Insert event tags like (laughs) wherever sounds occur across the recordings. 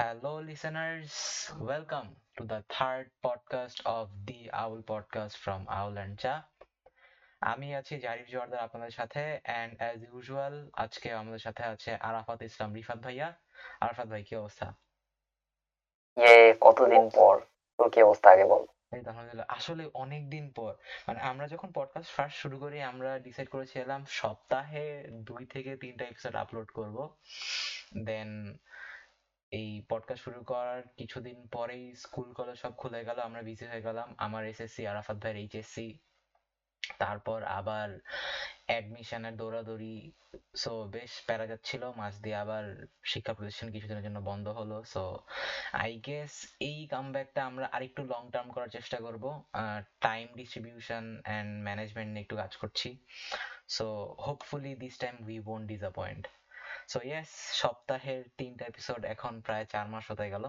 Hello, listeners. Welcome to the third podcast of the Owl podcast from Owl and Cha. আমি আছি জারিফ জোয়ারদার আপনাদের সাথে and as usual আজকে আমাদের সাথে আছে আরাফাত ইসলাম রিফাত ভাইয়া। আরাফাত ভাই কি অবস্থা? ইয়ে কতদিন পর? তোর কি অবস্থা আগে বল। এই আলহামদুলিল্লাহ। আসলে অনেক দিন পর। মানে আমরা যখন পডকাস্ট ফার্স্ট শুরু করি আমরা ডিসাইড করেছিলাম সপ্তাহে দুই থেকে তিনটা এপিসোড আপলোড করব। দেন এই পডকাস্ট শুরু করার কিছুদিন পরেই স্কুল কলেজ সব খুলে গেল, আমরা বিজি হয়ে গেলাম। আমার এসএসসি আরাফাত ভাইয়ের এইচএসসি তারপর আবার অ্যাডমিশনের দৌড়াদৌড়ি। সো বেশ প্যারা যাচ্ছিল, মাঝ দিয়ে আবার শিক্ষা প্রতিষ্ঠান কিছুদিনের জন্য বন্ধ হলো। সো আই গেস এই কামব্যাকটা আমরা আরেকটু লং টার্ম করার চেষ্টা করব। টাইম ডিস্ট্রিবিউশন অ্যান্ড ম্যানেজমেন্ট নিয়ে একটু কাজ করছি। So hopefully this time we won't disappoint so yes সপ্তাহের তিনটা এপিসোড এখন প্রায় চার মাস হতে গেল।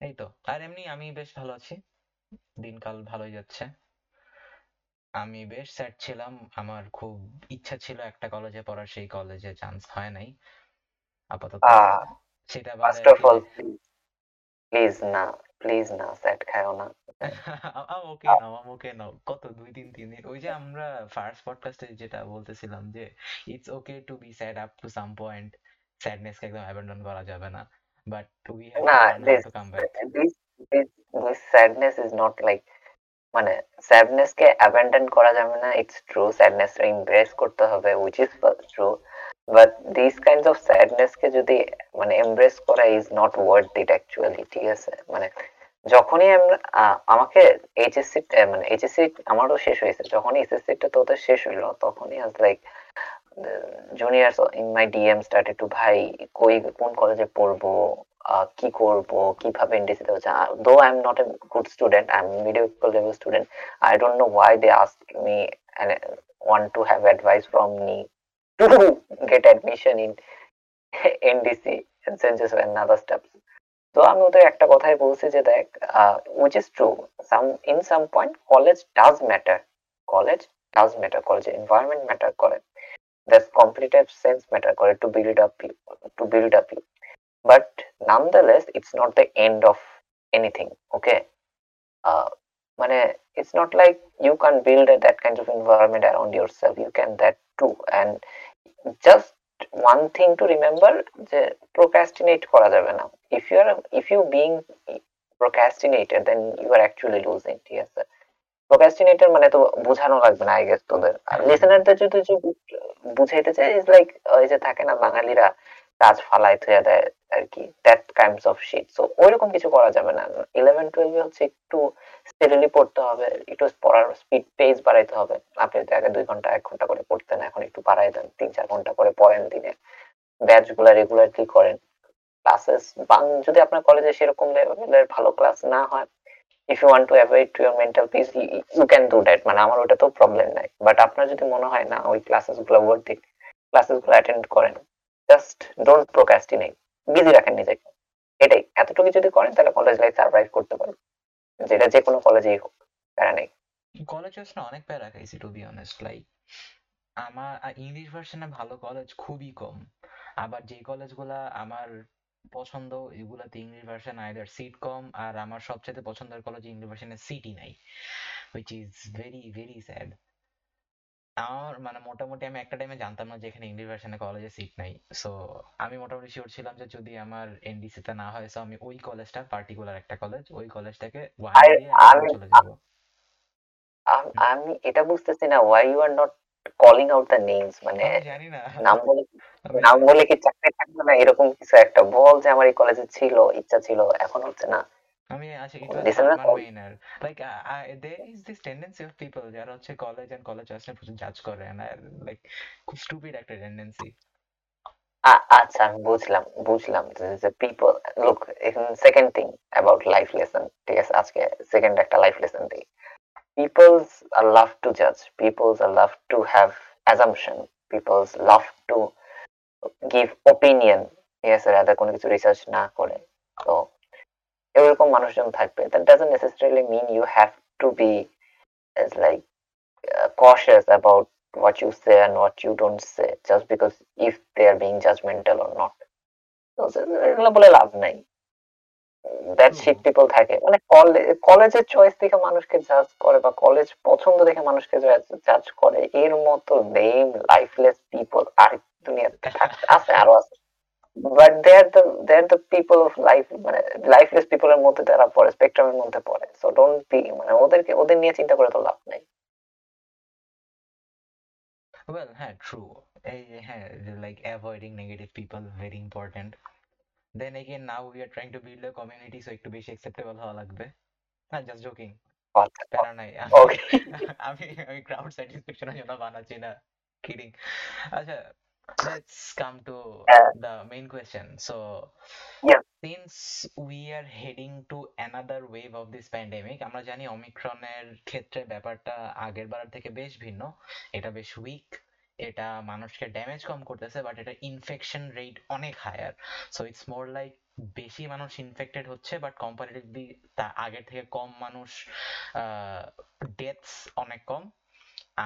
এই তো। আর এমনি আমি বেশ ভালো আছি। দিনকাল ভালোই যাচ্ছে। আমি বেশ স্যাড ছিলাম। আমার খুব ইচ্ছা ছিল একটা কলেজে পড়ার সেই কলেজে চান্স হয় নাই। আপাতত সেটা ফার্স্ট অফ অল প্লিজ না প্লিজ না স্যাট খাও না। ওকে নাও ওকে নাও। কত? দুই তিন দিন ওই যে আমরা ফার্স্ট পডকাস্টে যেটা বলতেছিলাম যে it's okay to be sad up to some point স্যাডনেসকে একদম অ্যাবান্ডন করা যাবে না। বাট উই হ্যাভ না this this this sadness is not like মানে স্যাডনেস কে অ্যাবেন্ডন করা যাবে না। ইটস ট্রু স্যাডনেস কে এমব্রেস করতে হবে which is true but this kinds of sadness কে যদি মানে এমব্রেস করা is not worth it actually ঠিক আছে? মানে যখনই আমাকে এইচএসসি মানে এইচএসসি আমারও শেষ হয়েছে যখনই এসএসসি টা তোদের শেষ হইল, তখনই আজ like juniors in my DM started to ভাই, কই, কোন কলেজে পড়ব কি করব কীভাবে এনডিসি তে হচ্ছে though I am not a good student I am middle level student I don't know why they ask me want to have advice from me to get admission in NDC and St. Joseph and other steps. তো আমি ওদের একটা কথাই বলছি যে দেখ which is true some in some point college does matter college does matter কলেজের environment matter করে দ্যাটস কম্পিটিটিভ সেন্স ম্যাটার করে to build up you to build up you but it's not the end of anything okay uh, মানে it's not like you can build that kind of environment around yourself you can that too and just one thing to remember যে procrastinate করা যাবে না। If you are if you being procrastinated then you are actually losing ঠিক আছে procrastinator মানে তো বোঝানো লাগবে না আই গেস তোদের। আর লিসেনারদের যদি বুঝাইতে চাই ইজ লাইক ওই যে থাকে না বাঙালিরা কাজ ফালাই থুয়ে দেয় আর কি that kinds of shit so ওইরকম কিছু করা যাবে না। ইলেভেন টুয়েলভে হচ্ছে একটু স্টেডিলি পড়তে হবে, একটু পড়ার স্পিড পেজ বাড়াইতে হবে। আপনি যদি আগে দুই ঘণ্টা, এক ঘণ্টা করে পড়তেন, এখন একটু বাড়াই দেন, তিন, চার ঘণ্টা করে পড়েন দিনে। ব্যাচগুলা রেগুলারলি করেন। ক্লাসেস বাং, যদি আপনার কলেজে সেরকম লেভেলের ভালো ক্লাস না হয় if you want to avoid two year mental peace you can do that মানে আমার ওটা তো প্রবলেম নাই। বাট আপনার যদি মনে হয়, না, ওই ক্লাসেসগুলো ওয়ার্থ ক্লাসেসগুলো অ্যাটেন্ড করেন। জাস্ট ডোন্ট প্রোকাস্টিনেট বিজি রাখেন নিজেকে। এটাই। এতটুকু যদি করেন, তাহলে কলেজ লাইফ সার্ভাইভ করতে পারবেন যেটা যে কোনো কলেজেই হোক, প্যারা নেই। কলেজ না অনেক প্যারা খাইছি টু বি অনেস্ট লাইক আমার ইংলিশ ভার্সনে ভালো কলেজ খুবই কম। আবার যে কলেজগুলা আমার পছন্দ, এগুলাতে ইংলিশ ভার্সন আইদার সিট কম, আর আমার সবচেয়ে পছন্দের কলেজ ইংলিশ ভার্সনে সিটই নাই which is very very sad আমার মানে মোটামুটি আমি একটা টাইমে জানতাম না যে এখানে ইংলিশ ভার্সনে কলেজে সিট নাই। সো আমি মোটামুটি শিওর ছিলাম যে যদি আমার এনডিসি তে না হয় সো আমি ওই কলেজটা পার্টিকুলার একটা কলেজ ওই কলেজটাকে ওয়ান দিয়ে চলে যাব। আমি এটা বুঝতেছি না why you are not calling out the names মানে জানি না। নাম বলে (laughs) নাম বলে কি চাকরি থাকবে না? এরকম কিছু একটা। বল যে আমার এই কলেজে ছিল ইচ্ছা ছিল এখন হচ্ছে না। আমি আচ্ছা it was call- Maynard. Like I, there is this tendency of people যারা হচ্ছে কলেজ and কলেজ আসলে প্রচুর জাজ করে and I, like খুব stupid একটা tendency আচ্ছা আমি বুঝলাম বুঝলাম যে পিপল লুক এখন second thing about life lesson ঠিক আছে আজকে সেকেন্ড একটা লাইফ লেসন দিই পিপলস আর লাভ টু জাজ peoples are love to have assumption peoples love to give opinion ঠিক আছে রাদার কোনো কিছু রিসার্চ না করে তো এরকম মানুষজন থাকবে। That doesn't necessarily mean you have to be as like uh, cautious about what you say and what you don't say just because if they are being judgmental or not. এগুলো বলে লাভ নাই। That sheet people থাকে। মানে কলেজের choice দেখে মানুষকে জাজ করে বা কলেজ পছন্দ দেখে মানুষকে জাজ করে এর মতো নেম লাইফলেস পিপল আর দুনিয়াতে আছে আরও আছে। But they are the they are the people of life মানে লাইফলেস পিপলের মধ্যে তারা পড়ে স্পেকট্রামের মধ্যে পড়ে। সো ডোন্ট বি মানে ওদেরকে ওদের নিয়ে চিন্তা করে তো লাভ নাই। ওয়েল হ্যাঁ ট্রু এই হ্যাঁ like avoiding negative people very important then again now we are trying to build a community so একটু বেশি অ্যাকসেপ্টেবল হওয়া লাগবে। না জাস্ট জোকিং প্যারা নাই। (laughs) আমি আমি ক্রাউড স্যাটিসফ্যাকশনের জন্য বানাচ্ছি না। কিডিং আচ্ছা let's come to the main question. So yeah. since we are heading to another wave of this pandemic আমরা জানি অমিক্রনের ক্ষেত্রে ব্যাপারটা আগের বার থেকে বেশ ভিন্ন। এটা বেশ উইক এটা মানুষকে ড্যামেজ কম করতেছে বাট এটা ইনফেকশন রেট অনেক higher so it's more like বেশি মানুষ ইনফেক্টেড হচ্ছে বাট কম্পারেটিভলি তা আগের থেকে কম মানুষ ডেথস অনেক কম।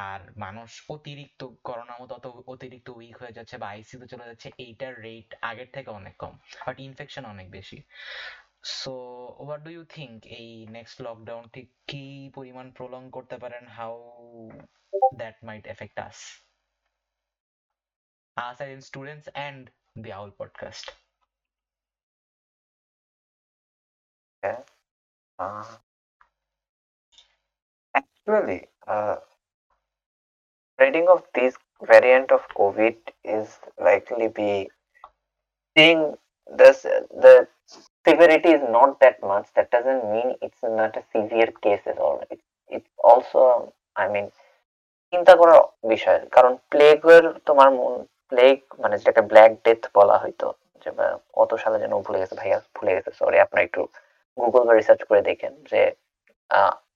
আর মানুষ অতিরিক্ত করোনার মতো অত অতিরিক্ত উইক হয়ে যাচ্ছে বা আইসিইউতে চলে যাচ্ছে এইটার রেট আগের থেকে অনেক কম বাট ইনফেকশন অনেক বেশি। So what do you think এই নেক্সট লকডাউন ঠিক কি পরিমাণ প্রলং করতে পারেন? How that might affect us us as in students and the owl podcast. Okay. Uh, uh, spreading of this variant of COVID is likely be seeing this the severity is not that much. That doesn't mean it's not a severe case at all. It, it's also I mean চিন্তা করার বিষয় কারণ প্লেগের তোমার plague মানে যেটাকে black death বলা হইতো যে কত সালে যেন ভুলে গেছে ভাইয়া ভুলে গেছে সরি আপনার একটু গুগল বা রিসার্চ করে দেখেন যে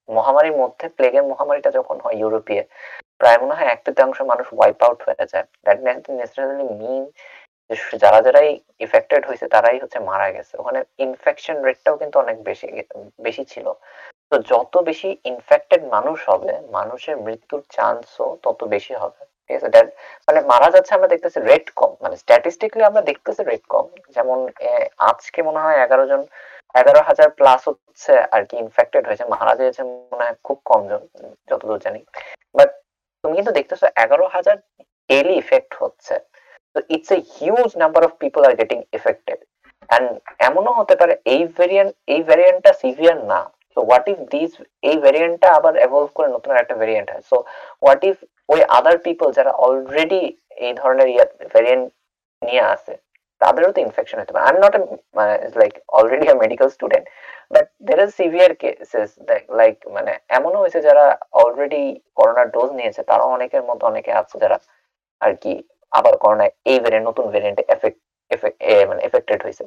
মহামারীর মধ্যে প্লেগের মহামারীটা যখন হয় ইউরোপীয় প্রায় মনে হয় এক তৃতীয়াংশ মানুষ ওয়াইপ আউট হয়ে যায়। মিন যারা যারাই ইফেক্টেড হয়েছে তারাই হচ্ছে মারা গেছে। ওখানে ইনফেকশন রেটটাও কিন্তু অনেক বেশি বেশি ছিল। তো যত বেশি ইনফেক্টেড মানুষ হবে, মানুষের মৃত্যুর চান্সও তত বেশি হবে। ঠিক আছে? মানে মারা যাচ্ছে আমরা দেখতেছি রেট কম। মানে স্ট্যাটিস্টিকলি আমরা দেখতেছি রেট কম। যেমন আজকে মনে হয় এগারো জন এগারো হাজার প্লাস হচ্ছে আর কি ইনফেক্টেড হয়েছে, মারা গিয়েছে মনে হয় খুব কম জন, যতদূর জানি। বাট তুমি কিন্তু দেখতেছো এগারো হাজার ডেলি ইফেক্ট হচ্ছে। তো it's a huge number of people are getting affected and এমনও হতে পারে এই ভ্যারিয়েন্ট এই ভ্যারিয়েন্টটা সিভিয়ার না। সো হোয়াট ইফ দিস এই ভ্যারিয়েন্টটা আবার এভলভ করে নতুন একটা ভ্যারিয়েন্ট হয়? সো হোয়াট ইফ ওই আদার পিপল যারা অলরেডি এই ধরনের ভ্যারিয়েন্ট নিয়ে আসে তাদেরও তো ইনফেকশন হতে পারে আই এম নট মানে like already a medical student but there are severe cases like মানে এমনও হয়েছে যারা অলরেডি করোনার ডোজ নিয়েছে তারাও অনেকের মধ্যে অনেকে আছে যারা আর কি আবার করোনা এই ভেরিয়েন্ট নতুন ভেরিয়েন্টে এফেক্ট মানে এফেক্টেড হয়েছে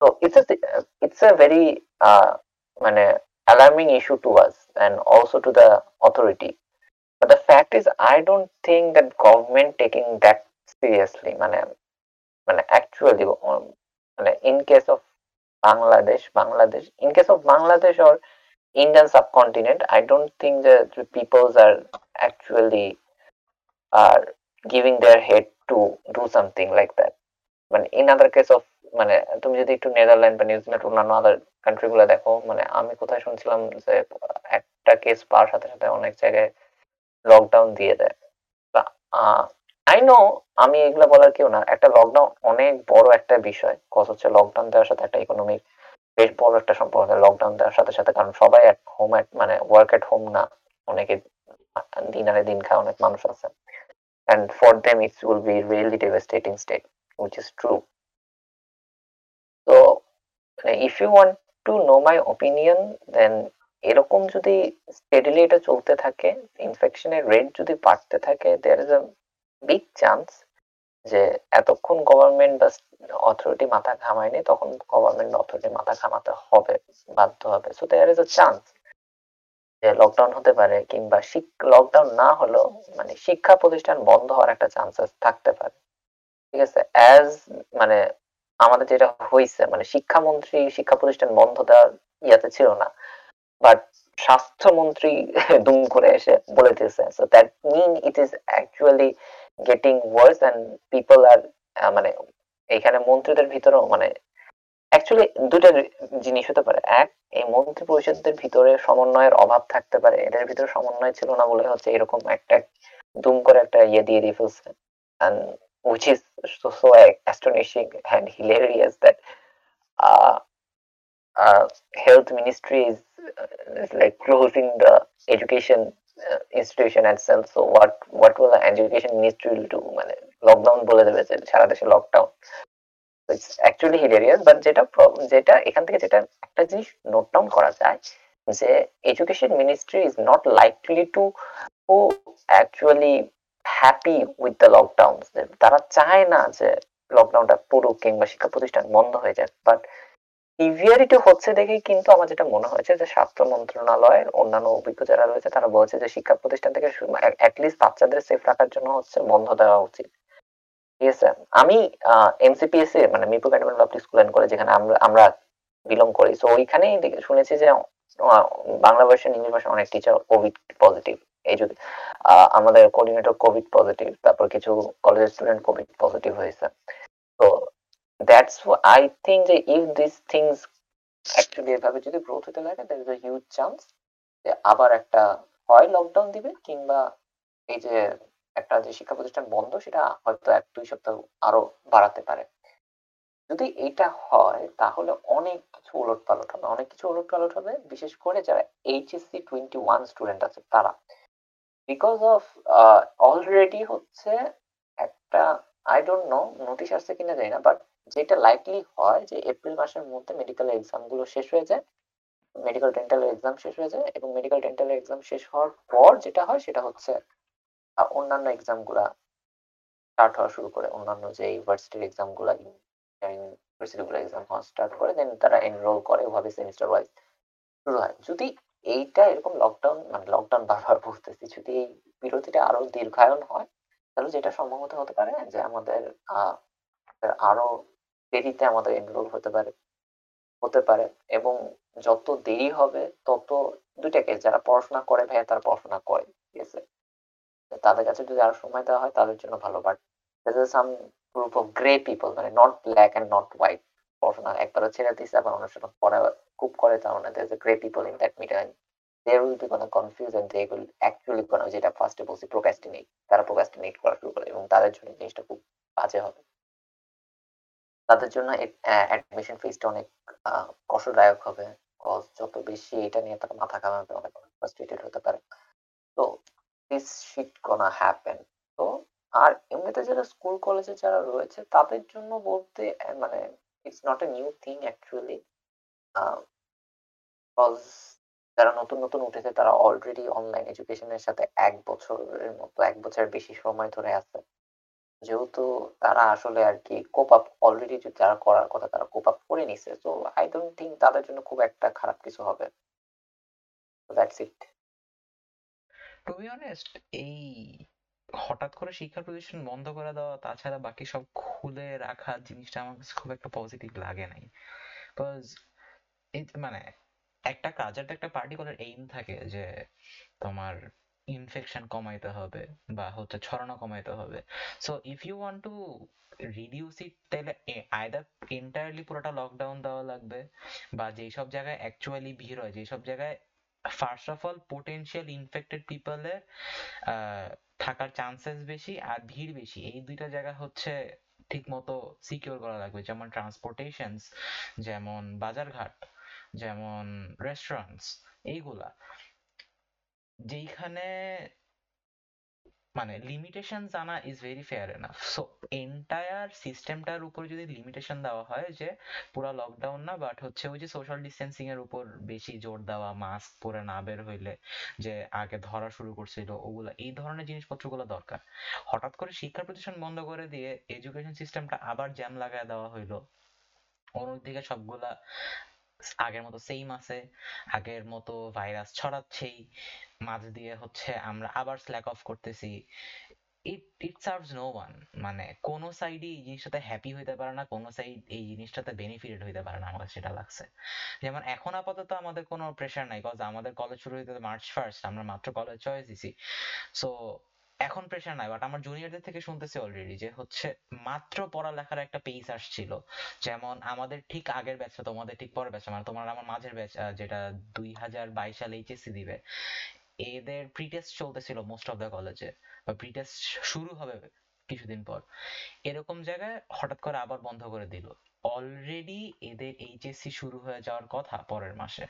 তো ইটস ইটস এ ভেরি মানে alarming issue to us and also to the authority But the fact is, I don't think that government taking that seriously. মানে মানে অ্যাকচুয়ালি um, মানে in case of Bangladesh Bangladesh in case of Bangladesh or Indian subcontinent I don't think যে peoples are actually are giving their head to do something like that মানে in other case of মানে তুমি যদি একটু Netherland বা New Zealand অন্যান্য আদার কান্ট্রিগুলো দেখো মানে আমি কোথায় শুনছিলাম যে একটা কেস পাওয়ার সাথে সাথে অনেক জায়গায় লকডাউন দিয়ে দেয়। আই নো আমি এগুলো বলার কেউ না। একটা লকডাউন অনেক বড় একটা বিষয়। কজ হচ্ছে লকডাউন দেওয়ার সাথে একটা ইকোনমিক বেশ বড় একটা সম্পর্ক। লকডাউন দেওয়ার সাথে সাথে কারণ সবাই অ্যাট হোম মানে ওয়ার্ক এট হোম না। অনেকে দিন আনে দিন খায়, অনেক মানুষ আছে। And for them it will be really devastating state, which is true. So if you want to know my opinion, then এরকম যদি স্টেডিলি এটা চলতে থাকে ইনফেকশনের রেট যদি বাড়তে থাকে there is a big chance যে এতক্ষণ গভর্নমেন্ট বা অথরিটি মাথা ঘামায়নি, তখন গভর্নমেন্ট অথরিটি মাথা ঘামাতে হবে, বাধ্য হবে। So there is a chance যে লকডাউন হতে পারে কিংবা লকডাউন না হলেও মানে শিক্ষা প্রতিষ্ঠান বন্ধ হওয়ার একটা চান্সেস থাকতে পারে। ঠিক আছে? অ্যাজ মানে আমাদের যেটা হয়েছে মানে শিক্ষামন্ত্রী, শিক্ষা প্রতিষ্ঠান বন্ধ দেওয়ার ইয়াতে ছিল না বাট স্বাস্থ্যমন্ত্রী দুম করে এসে বলে দিয়েছে। So that mean it is actually getting worse and people are মানে এইখানে মন্ত্রীদের ভিতরেও মানে অ্যাকচুয়ালি দুটা জিনিস হতে পারে। এক এই মন্ত্রী পরিষদের ভিতরে সমন্বয়ের অভাব থাকতে পারে। এদের ভিতরে সমন্বয় ছিল না বলে হচ্ছে এরকম একটা দুম করে একটা ইয়ে দিয়ে দিয়ে ফেলছে। Which is so, so astonishing and hilarious that uh, uh, health ministry is, uh, is like closing the education institution itself, so what what will the education ministry will do? মানে লকডাউন বলে দেবে যে সারা দেশে lockdown it's actually hilarious but যেটা যেটা এখান থেকে যেটা একটা জিনিস নোট ডাউন করা যায়, যে education ministry is not likely to to actually happy with the lockdown তারা চায় না যে লকডাউনটা পুরো কিংবা শিক্ষা প্রতিষ্ঠান বন্ধ হয়ে যাক বাট সিভিয়ারিটি হচ্ছে দেখেই কিন্তু আমার যেটা মনে হয়েছে যে স্বাস্থ্য মন্ত্রণালয়ের অন্যান্য অভিজ্ঞ যারা রয়েছে, তারা বলছে যে শিক্ষা প্রতিষ্ঠান থেকে অ্যাটলিস্ট বাচ্চাদের সেফ রাখার জন্য হচ্ছে বন্ধ দেওয়া উচিত। ঠিক আছে আমি এমসিপিএস এ মানে পাবলিক স্কুল অ্যান্ড কলেজ যেখানে আমরা আমরা বিলং করি তো ওইখানেই দেখে- শুনেছি যে বাংলা ভার্সন ইংলিশ ভার্সন অনেক টিচার কোভিড পজিটিভ এই যদি আমাদের কোঅর্ডিনেটর কোভিড পজিটিভ তারপর কিছু কলেজের স্টুডেন্ট কোভিড পজিটিভ হয়েছে। তো দ্যাটস আই থিঙ্ক যে ইফ দিস থিংস অ্যাকচুয়ালি এভাবে যদি গ্রোথ হতে লাগে there is a huge chance যে আবার একটা হয় লকডাউন দিবে, কিংবা এই যে একটা যে শিক্ষা প্রতিষ্ঠান বন্ধ, সেটা হয়তো এক, দুই সপ্তাহ আরও বাড়াতে পারে। যদি এটা হয়, তাহলে অনেক কিছু উলট পালট হবে। অনেক কিছু উলট পালট হবে, বিশেষ করে যারা এইচএসসি টোয়েন্টি ওয়ান স্টুডেন্ট আছে, তারা। বিকজ অফ অলরেডি হচ্ছে একটা আই ডোন্ট নো নোটিশ আসছে কিনা জানি না বাট যেটা লাইকলি হয় যে এপ্রিল মাসের মধ্যে মেডিকেল এক্সামগুলো শেষ হয়ে যায় মেডিকেল ডেন্টাল এক্সাম শেষ হয়ে যায় এবং মেডিকেল ডেন্টাল এক্সাম শেষ হওয়ার পর যেটা হয় সেটা হচ্ছে অন্যান্য এক্সামগুলা স্টার্ট হওয়া শুরু করে। অন্যান্য যে ইউনিভার্সিটির এক্সামগুলো এক্সাম হওয়া স্টার্ট করে দেন তারা এনরোল করে ওভাবে সেমিস্টার ওয়াইজ শুরু হয়। যদি এইটা এরকম লকডাউন মানে লকডাউন বারবার বলতেছি, যদি এই বিরতিটা আরও দীর্ঘায়ন হয়, তাহলে যেটা সম্ভবত হতে পারে যে আমাদের, আহ, আরও দেরিতে আমাদের এনরোল হতে পারে হতে পারে এবং যত দেরি হবে তত দুইটা কেস যারা পড়াশোনা করে ভাইয়া তারা পড়াশোনা করে, ঠিক আছে? তাদের কাছে যদি আরও সময় দেওয়া হয় তাদের জন্য ভালো but some group of grey people মানে not black and not white পড়াশোনা একবারে ছেড়ে দিচ্ছে আবার সময় পড়া খুব করে, তার মানে grey people in that middle and they will be gonna confuse and they will actually gonna, যেটা ফার্স্টে বলছি procrastinate, তারা procrastinate করা শুরু করে এবং তাদের জন্য জিনিসটা খুব বাজে হবে। তাদের জন্য অ্যাডমিশন ফিসটা অনেক কষ্টদায়ক হবে। Cause যত বেশি এটা নিয়ে তারা মাথা ঘামাবে, অনেক ফ্রাস্ট্রেটেড হতে পারে। তো দিস শিট গনা হ্যাপেন তো আর এমনিতে যারা স্কুল কলেজে যারা রয়েছে, তাদের জন্য বলতে মানে it's not a new thing actually cause যারা নতুন নতুন উঠেছে, তারা অলরেডি অনলাইন এডুকেশনের সাথে এক বছরের মতো, এক বছরের বেশি সময় ধরে আছে। যেহেতু তারা আসলে আর কি কোপ আপ অলরেডি যারা করার কথা তারা কোপ আপ করে নিছে। তো আই ডোন্ট থিঙ্ক তাদের জন্য খুব একটা খারাপ কিছু হবে। That's it to be honest এই হঠাৎ করে শিক্ষা প্রতিষ্ঠান বন্ধ করে দেওয়া, তাছাড়া বাকি সব খুলে রাখা জিনিসটা আমার কাছে খুব একটা পজিটিভ লাগে নাই। বিকজ মানে একটা কাজের তো একটা পার্টিকুলার এইম থাকে যে তোমার ইনফেকশন কমাইতে হবে বা হচ্ছে ছড়ানো কমাইতে হবে। So if you want to reduce it তাহলে আইদার এন্টায়ারলি পুরোটা লকডাউন দেওয়া লাগবে বা যেই সব জায়গায় অ্যাকচুয়ালি ভিড় হয়, যেই সব জায়গায় first of all potential infected পিপলের থাকার চান্সেস বেশি আর ভিড় বেশি। এই দুইটা জায়গা হচ্ছে ঠিক মতো সিকিউর করা লাগবে। যেমন ট্রান্সপোর্টেশনস যেমন বাজারঘাট, যেমন রেস্টুরেন্টস এইগুলা। যেইখানে মানে লিমিটেশন আনা is very fair enough so entire সিস্টেমটার উপর যদি লিমিটেশন দেওয়া হয় যে পুরো লকডাউন না বাট হচ্ছে ওই যে সোশ্যাল ডিস্টেন্সিং এর উপর বেশি জোর দেওয়া মাস্ক পরে না বের হইলে যে আগে ধরা শুরু করছিল, ওগুলা, এই ধরনের জিনিসপত্রগুলো দরকার। হঠাৎ করে শিক্ষা প্রতিষ্ঠান বন্ধ করে দিয়ে এডুকেশন সিস্টেমটা আবার জ্যাম লাগায় দেওয়া হইল, অন্যদিকে সবগুলা আগের মতো সেম আছে, আগের মতো ভাইরাস ছড়াচ্ছেই। মাঝ দিয়ে হচ্ছে আমরা আবার স্ল্যাক অফ করতেছি। It it serves no one মানে কোনো সাইডই এই জিনিসটাতে হ্যাপি হইতে পারে না, কোনো সাইড এই জিনিসটাতে বেনিফিটেড হইতে পারে না, আমার সেটা লাগছে। যেমন এখন আপাতত আমাদের কোনো প্রেশার নাই কজ আমাদের কলেজ শুরু হইতে মার্চ ফার্স্ট আমরা মাত্র কলেজ চয়েস দিছি। সো এখন প্রেশার নাই বাট আমার জুনিয়রদের থেকে শুনতেছি অলরেডি যে হচ্ছে মাত্র পড়ালেখার একটা পেস আসছিল। যেমন আমাদের ঠিক আগের ব্যাচটা তোমাদের ঠিক পরের ব্যাচটা মানে তোমার আমার মাঝের ব্যাচ যেটা দুই হাজার বাইশ সালে এইচএসসি দিবে, এদের প্রি টেস্ট চলতেছিল মোস্ট অফ দ্য কলেজে বা প্রি টেস্ট শুরু হবে কিছুদিন পর। এরকম জায়গায় হঠাৎ করে আবার বন্ধ করে দিল। অলরেডি এদের এইচএসসি শুরু হয়ে যাওয়ার কথা পরের মাসে।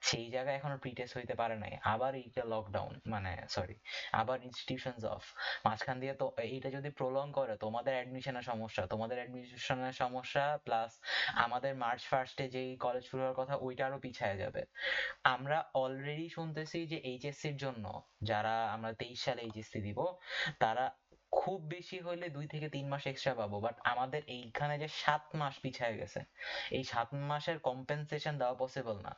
সেই জায়গায় এখনও প্রিটেস্ট হইতে পারে নাই। আবার এইটা লকডাউন মানে সরি আবার ইনস্টিটিউশনস অফ মাঝখান দিয়ে তো এইটা যদি প্রলং করে, তোমাদের অ্যাডমিশনের সমস্যা, তোমাদের অ্যাডমিশনের সমস্যা প্লাস আমাদের মার্চ ফার্স্টে যেই কলেজ শুরু হওয়ার কথা, ওইটা আরও পিছায় যাবে। আমরা অলরেডি শুনতেছি যে এইচএসসির জন্য, যারা আমরা তেইশ সালে এইচএসসি দিব, তারা খুব বেশি হলে দুই থেকে তিন মাস এক্সট্রা পাবো বাট আমাদের এইখানে যে সাত মাস পিছায় গেছে, এই সাত মাসের কম্পেনসেশন দেওয়া পসিবল না।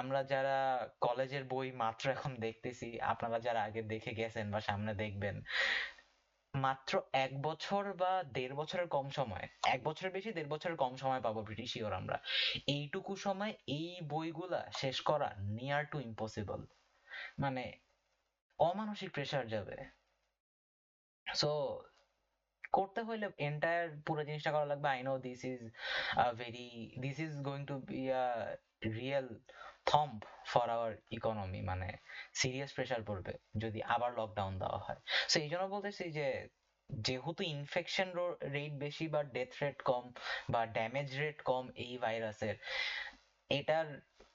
আমরা যারা কলেজের বই মাত্র এখন দেখতেছি, আপনারা যারা আগে দেখে গেছেন বা সামনে দেখবেন, মাত্র এক বছর বা দেড় বছরের কম সময়, এক বছরের বেশি, দেড় বছরের কম সময় পাবো প্রিটি শিওর আমরা। এইটুকু সময় এই বইগুলা শেষ করা নিয়ার টু ইম্পসিবল মানে অমানসিক প্রেসার যাবে। সো করতে হইলে এন্টায়ার পুরো জিনিসটা করা লাগবে। I know this is very this is going to be real thump for our economy মানে সিরিয়াস প্রেশার পড়বে যদি আবার লকডাউন দেওয়া হয়। সো এই জন্য বলতেছি যে, যেহেতু ইনফেকশন রেট বেশি বা ডেথ রেট কম বা ড্যামেজ রেট কম এই ভাইরাসের এটার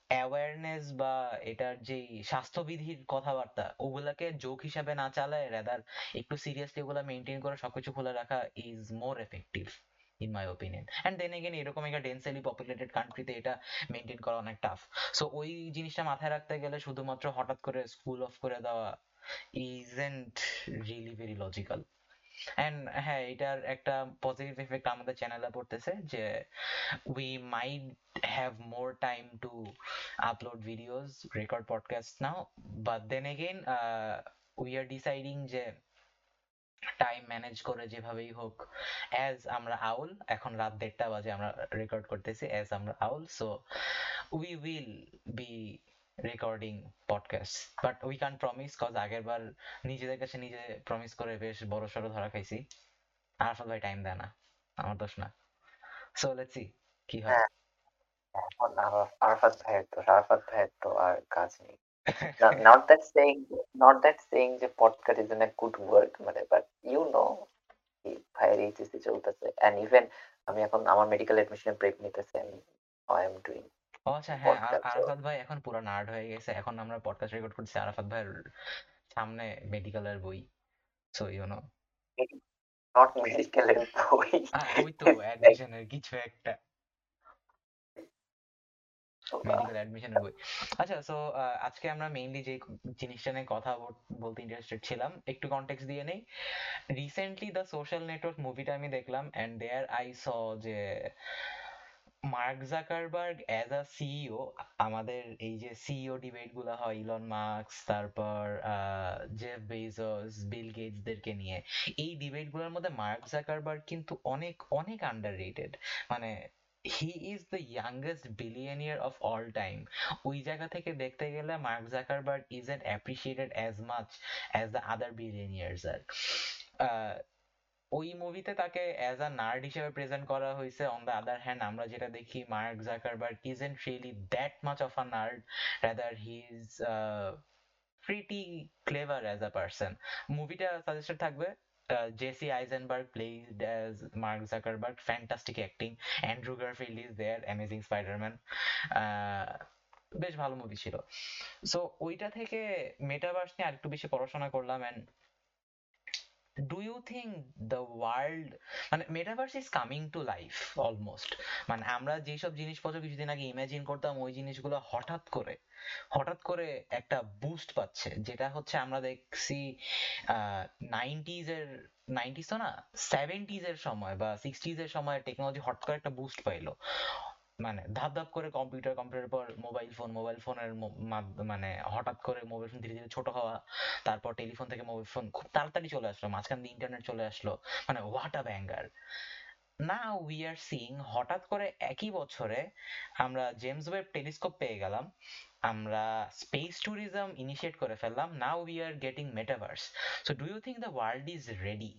অ্যাওয়ারনেস বা এটার যে স্বাস্থ্যবিধির কথাবার্তা, ওগুলাকে জোক হিসাবে না চালায় রাদার একটু সিরিয়াসলি ওগুলা মেনটেন করে সবকিছু খোলা রাখা is more effective in my opinion and then again এরকম একটা ডেন্সেলি পপুলেটেড কান্ট্রিতে এটা মেনটেন করা অনেক টাফ সো ওই জিনিসটা মাথায় রাখতে গেলে শুধুমাত্র হঠাৎ করে স্কুল অফ করে দেওয়া isn't really very logical and হ্যাঁ এটার একটা পজিটিভ এফেক্ট আমাদের চ্যানেলে পড়তেছে যে we might have more time to upload videos record podcast now but then again we are deciding যে টাইম ম্যানেজ করে যেভাবেই হোক অ্যাজ আমরা আউল, এখন রাত দেড়টা বাজে আমরা রেকর্ড করতেছি অ্যাজ আমরা আউল. So we will be recording podcast but we can promise cause আগের বার নিজেদের কাছে নিজে প্রমিস করে বেশ বড় সড়ো ধরা খাইছি। আরফাত ভাই টাইম দেয় না আমার দোষ না। সো লেটস সি কি হয়? হ্যাঁ, আরাফাত ভাইয়ের তো আরাফাত ভাইয়ের তো আর কাজ নেই। (laughs) not that saying not that saying যে podcast is a good work মানে but you know ভাইয়ের এইচএসসি চলতেছে। And even আমি এখন আমার মেডিকেল এডমিশন ব্রেক নিতেছি আমি I am doing ও আচ্ছা হ্যাঁ আরাফাত ভাই এখন পুরো নার্ড হয়ে গেছে এখন আমরা পডকাস্ট রেকর্ড করছি আরাফাত ভাইয়ের সামনে মেডিকেলের বই সো ইউ নো নট মেডিকেলের বই। ওই তো অ্যাডমিশনের কিছু একটা। মেডিকেল অ্যাডমিশনের বই। আচ্ছা সো আজকে আমরা মেইনলি যে জিনিসটা নিয়ে কথা বলতে ইন্টারেস্টেড ছিলাম একটু কনটেক্সট দিয়ে নেই। রিসেন্টলি দ্য সোশ্যাল নেটওয়ার্ক মুভিটা আমি দেখলাম এন্ড দেয়ার আই স যে Mark Zuckerberg as a CEO আমাদের এই যে সিইও ডিবেটগুলো হয় ইলন মার্কস তারপর জেফ বেজোস বিল গেটসদেরকে নিয়ে, এই ডিবেটগুলোর মধ্যে মার্ক জাকারবার্গ কিন্তু অনেক অনেক আন্ডাররেটেড মানে he is the youngest billionaire of all time ওই জায়গা থেকে দেখতে গেলে Mark Zuckerberg isn't appreciated as much as the other billionaires আর ওই মুভিতে তাকে অ্যাজ আ নার্ড হিসেবে প্রেজেন্ট করা হয়েছে। অন দ্য আদার হ্যান্ড আমরা যেটা দেখি Mark Zuckerberg isn't really that much of a nerd rather he is pretty clever as a person মুভিটা সাজেস্টেড থাকবে Jesse Eisenberg played as Mark Zuckerberg fantastic acting Andrew Garfield is there amazing Spiderman বেশ ভালো movie ছিল। So ওইটা থেকে metaverse নিয়ে আরেকটু বেশি পড়াশোনা করলাম and do you think the world মানে metaverse is coming to life almost মানে আমরা যেসব জিনিসপত্র কিছুদিন আগে ইমাজিন করতাম, ওই জিনিসগুলো হঠাৎ করে হঠাৎ করে একটা বুস্ট পাচ্ছে, যেটা হচ্ছে আমরা দেখছি নাইনটিজ এর নাইনটিজ তো না সেভেন্টিজ এর সময় বা সিক্সটিজ এর সময় টেকনোলজি হঠাৎ করে একটা বুস্ট পাইলো। মানে ধাপ ধাপ করে কম্পিউটার কম্পিউটার পর মোবাইল ফোন মোবাইল ফোনের মানে হঠাৎ করে মোবাইল ফোন ধীরে ধীরে ছোট হওয়া, তারপর টেলিফোন থেকে মোবাইল ফোন খুব তাড়াতাড়ি চলে আসলো, মাঝখান দিয়ে ইন্টারনেট চলে আসলো মানে what a banger now we are seeing হঠাৎ করে একই বছরে আমরা জেমস ওয়েব টেলিস্কোপ পেয়ে গেলাম, আমরা স্পেস ট্যুরিজম ইনিশিয়েট করে ফেললাম, now we are getting metaverse. So do you think the world is ready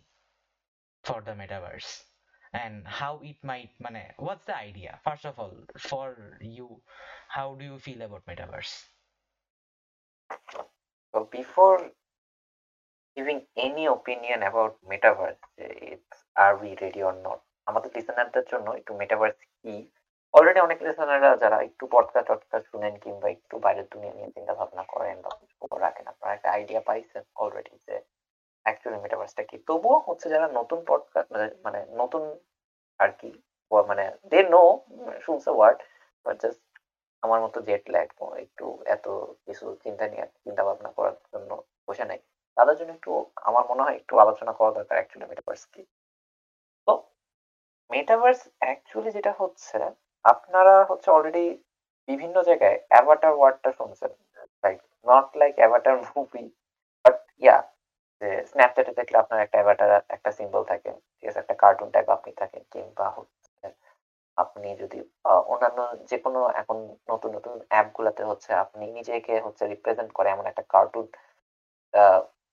for the metaverse? And how it might মানে what's the idea first of all for you how do you feel about metaverse So before giving any opinion about metaverse, it's are we ready or not? আমাদের লিসেনারদের জন্য একটু metaverse কি already অনেক লিসেনাররা যারা একটু podcast টডকাস্ট শুনেন কিংবা একটু বাইরের দুনিয়া নিয়ে চিন্তা ভাবনা করেন বা খবর রাখেন আপনারা একটা আইডিয়া পাইছেন অলরেডি যে অ্যাকচুয়ালি মেটাভার্সটা কি? তবুও হচ্ছে যারা নতুন পডকাস্ট মানে নতুন আর কি মানে দে নো শুনছে ওয়ার্ড বাট জাস্ট আমার মতো জেট ল্যাগ একটু এত কিছু চিন্তা নিয়ে, চিন্তা ভাবনা করার জন্য বসে নাই। তাদের জন্য একটু, আমার মনে হয় একটু আলোচনা করা দরকার অ্যাকচুয়ালি মেটাভার্স কি। তো মেটাভার্স অ্যাকচুয়ালি যেটা হচ্ছে, আপনারা হচ্ছে অলরেডি বিভিন্ন জায়গায় অ্যাভাটার ওয়ার্ডটা শুনছেন like not like avatar movie but yeah যে স্ন্যাপচ্যাটে দেখলে আপনার একটা অ্যাভাটার একটা সিম্বল থাকে, ঠিক আছে? একটা কার্টুন টাইপ আপনি থাকেন, কিংবা হচ্ছে আপনি যদি অন্যান্য যে কোনো এখন নতুন নতুন অ্যাপ গুলাতে হচ্ছে আপনি নিজেকে হচ্ছে রিপ্রেজেন্ট করে এমন একটা কার্টুন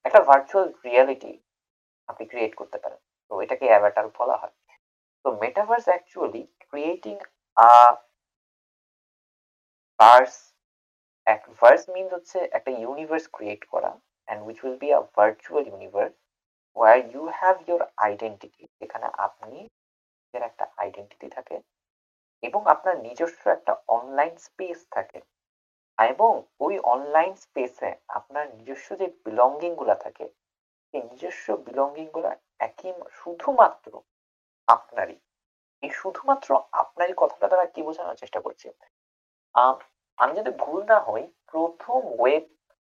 একটা ভার্চুয়াল রিয়ালিটি আপনি ক্রিয়েট করতে পারেন। তো এটাকে অ্যাভাটার বলা হয়। তো metaverse actually creating a verse এক ভার্স মিনস হচ্ছে একটা ইউনিভার্স ক্রিয়েট করা। And which will be a virtual universe where you have your identity যেখানে আপনি নিজের একটা আইডেন্টিটি থাকে এবং আপনার নিজস্ব একটা অনলাইন স্পেস থাকে এবং ওই অনলাইন স্পেসে আপনার নিজস্ব যে বিলঙ্গিংগুলা থাকে, সেই নিজস্ব বিলঙ্গিংগুলা একই শুধুমাত্র আপনারই। এই শুধুমাত্র আপনারই কথাটা দ্বারা কি বোঝানোর চেষ্টা করছি? আমি যদি ভুল না হই, প্রথম ওয়েব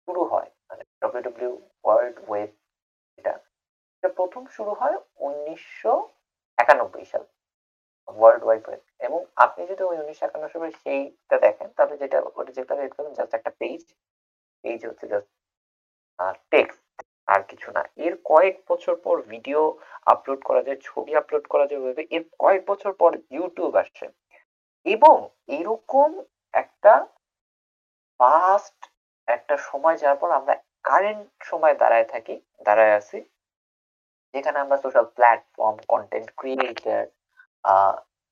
শুরু হয়। মানে ডব্লিউ ওয়ার্ল্ড ওয়েব এটা। এটা প্রথম শুরু হয় উনিশশো একানব্বই সাল ওয়ার্ল্ড ওয়াইড ওয়েব এবং আপনি যদি ওই উনিশশো একান্ন সালে সেইটা দেখেন, তাহলে যেটা ওটা যেটা রেড করবেন জাস্ট একটা পেজ পেজ হচ্ছে জাস্ট টেক্সট আর কিছু না। এর কয়েক বছর পর ভিডিও আপলোড করা যায়, ছবি আপলোড করা যায় ওয়েবে এর কয়েক বছর পর ইউটিউব আসছে এবং এরকম একটা ফাস্ট একটা সময় যাওয়ার পর আমরা কারেন্ট সময় দাঁড়ায় থাকি দাঁড়ায় আছি। যেখানে আমরা সোশ্যাল প্ল্যাটফর্ম কন্টেন্ট ক্রিয়েটার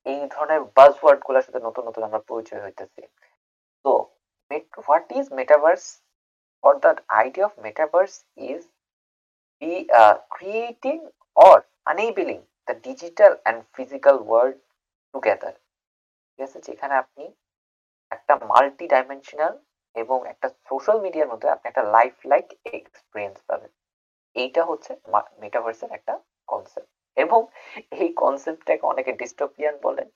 এই ধরনের বাজওয়ার্ডগুলোর সাথে নতুন নতুন আমরা পরিচয় হইতেছি। তো what is metaverse or idea of metaverse is be uh, creating or enabling the digital and physical world together ঠিক আছে? যেখানে আপনি একটা মাল্টি ডাইমেনশনাল এবং একটা সোশ্যাল মিডিয়ার মধ্যে আপনি একটা লাইফ লাইক এক্সপিরিয়েন্স পাবেন। এইটা হচ্ছে মেটাভার্সের একটা কনসেপ্ট এবং এই কনসেপ্টটাকে অনেকে ডিস্টোপিয়ান বলেন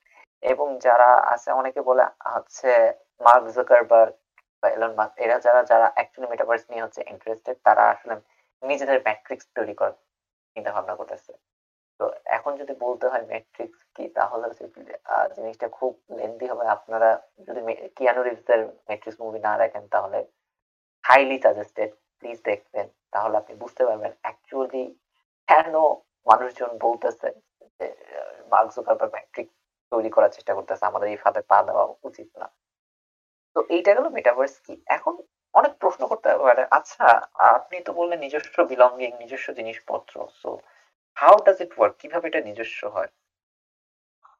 এবং যারা আছে, অনেকে বলে হচ্ছে মার্ক জুকারবার্গ বা এলন মাস্ক এরা যারা যারা অ্যাকচুয়ালি মেটাভার্স নিয়ে হচ্ছে ইন্টারেস্টেড তারা আসলে নিজেদের ম্যাট্রিক্স তৈরি করার চিন্তা ভাবনা করতেছে। তো এখন যদি বলতে হয় ম্যাট্রিক্স কি, তাহলে জিনিসটা খুব লেন্দি হবে। আপনারা যদি কিয়ানো রিভসের ম্যাট্রিক্স মুভি না দেখেন, তাহলে হাইলি সাজেস্টেড প্লিজ দেখবেন। তাহলে আপনি বুঝতে পারবেন অ্যাকচুয়ালি কেন মানুষজন বলতেছে যে, মার্ক জুকারবার্গ ম্যাট্রিক্স তৈরি করার চেষ্টা করতেছে। আমাদের এই ফাঁদে পা দেওয়া উচিত না। তো এইটা গেল মেটাভার্স কি? এখন অনেক প্রশ্ন করতে পারে আচ্ছা আপনি তো বললেন নিজস্ব বিলঙ্গিং নিজস্ব জিনিসপত্র so how does it work কীভাবে এটা নিজস্ব হয়?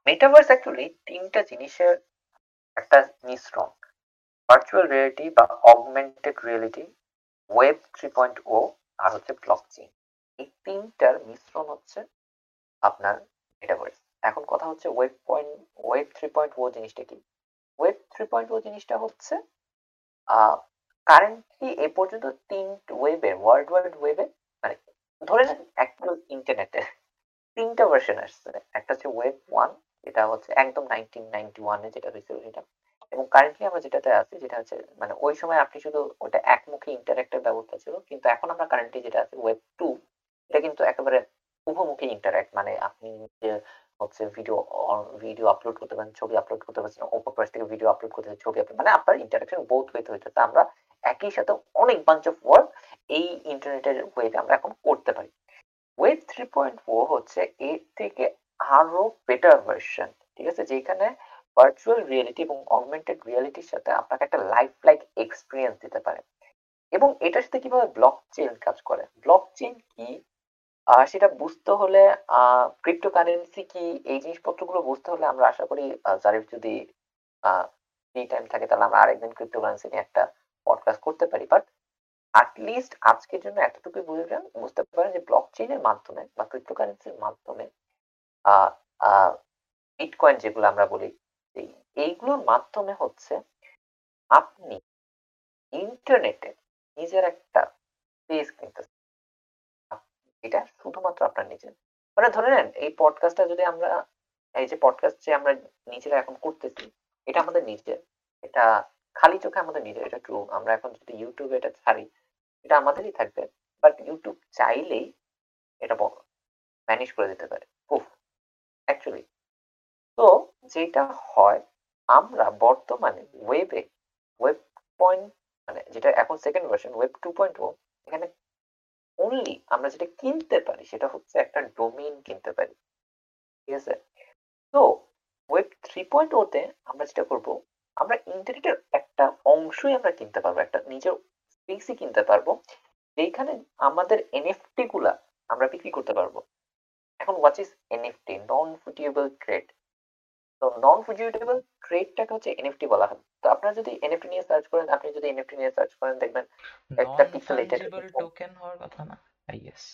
মেটাভার্স অ্যাকচুয়ালি তিনটা জিনিসের একটা মিশ্রণ ভার্চুয়াল রিয়েলিটি বা augmented reality web three point O আর হচ্ছে ব্লকচেইন এই তিনটার মিশ্রণ হচ্ছে আপনার মেটাভার্স এখন কথা হচ্ছে web point web three point O জিনিসটা কি? ওয়েব থ্রি পয়েন্ট ও জিনিসটা হচ্ছে কারেন্টলি এ পর্যন্ত তিন ওয়েবে ওয়ার্ল্ড ওয়াইড ওয়েবে মানে ধরে নেন একটা ইন্টারনেটে তিনটা ভার্সন আসছে। একটা হচ্ছে ওয়েব ওয়ান যেটা হচ্ছে একদম নাইনটিন নাইনটি ওয়ানে যেটা হয়েছিল সেটা। এবং কারেন্টলি আমরা যেটাতে আছি, যেটা হচ্ছে মানে ওই সময় আপনি শুধু ওটা একমুখী ইন্টারাক্টের ব্যবস্থা ছিল, কিন্তু এখন আমরা কারেন্টলি যেটা আছে ওয়েব টু এটা কিন্তু একেবারে উভমুখী ইন্টারাক্ট মানে আপনি যে হচ্ছে ভিডিও ভিডিও আপলোড করতে পারেন, ছবি আপলোড করতে পারছেন অপর পাশ থেকে ভিডিও আপলোড করতে ছবি আপলোড মানে আপনার ইন্টারাকশন বোথ ওয়েতে হইতেছে আমরা একই সাথে অনেক বাঞ্চ অফ ওয়ার্ক এই ইন্টারনেটের ওয়েতে আমরা এখন করতে পারি। ওয়েব থ্রি পয়েন্ট ও হচ্ছে এর থেকে আরও বেটার ভার্সন ঠিক আছে? যেখানে ভার্চুয়াল রিয়েলিটি এবং অগমেন্টেড রিয়েলিটির সাথে আপনাকে একটা লাইফ লাইক এক্সপিরিয়েন্স দিতে পারে। এবং এটার সাথে কীভাবে ব্লক চেইন কাজ করে? ব্লক চেইন কি? আহ সেটা বুঝতে হলে আহ ক্রিপ্টোকারেন্সি কি? এই জিনিসপত্রগুলো বুঝতে হলে আমরা আশা করি জারিফ যদি ফ্রি টাইম থাকে, তাহলে আমরা আরেকদিন ক্রিপ্টোকারেন্সি নিয়ে একটা পডকাস্ট করতে পারি। বাট লিস্ট আজকের জন্য এতটুকু বুঝবেন বুঝতে পারেন যে ব্লক চেইনের মাধ্যমে বা ক্রিপ্টোকারেন্সির মাধ্যমে বিটকয়েন যেগুলো আমরা বলি এইগুলোর মাধ্যমে হচ্ছে আপনি ইন্টারনেটে নিজের একটা পেজ কিনতেছেন। এটা শুধুমাত্র আপনার নিজের। মানে ধরে নেন, এই পডকাস্টটা যদি আমরা, এই যে পডকাস্ট যে আমরা নিজেরা এখন করতেছি, এটা আমাদের নিজের। এটা খালি চোখে আমাদের নিজের, এটা ট্রু আমরা এখন যদি ইউটিউবে এটা ছাড়ি এটা আমাদেরই থাকবে। বাট ইউটিউব চাইলেই এটা ম্যানেজ করে দিতে পারে। উফ অ্যাকচুয়ালি তো যেটা হয়, আমরা বর্তমানে ওয়েবে ওয়েব পয়েন্ট মানে যেটা এখন second version web two point O এখানে অনলি আমরা যেটা কিনতে পারি সেটা হচ্ছে একটা ডোমেইন কিনতে পারি। ঠিক আছে? তো ওয়েব থ্রি পয়েন্ট ওতে আমরা যেটা করব, আমরা ইন্টারনেটের একটা অংশই আমরা কিনতে পারব, একটা নিজের স্পেসই কিনতে পারব। যেখানে আমাদের এনএফটি গুলা আমরা বিক্রি করতে পারব। এখন what is NFT non fungible trade তো নন ফুজিটেবল ট্রেডটাকে হচ্ছে এনএফটি বলা হয়। তো আপনারা যদি এনএফটি নিয়ে সার্চ করেন আপনি যদি এনএফটি নিয়ে সার্চ করেন দেখবেন একটা ফাঞ্জিবল টোকেন হওয়ার কথা না। আই গেস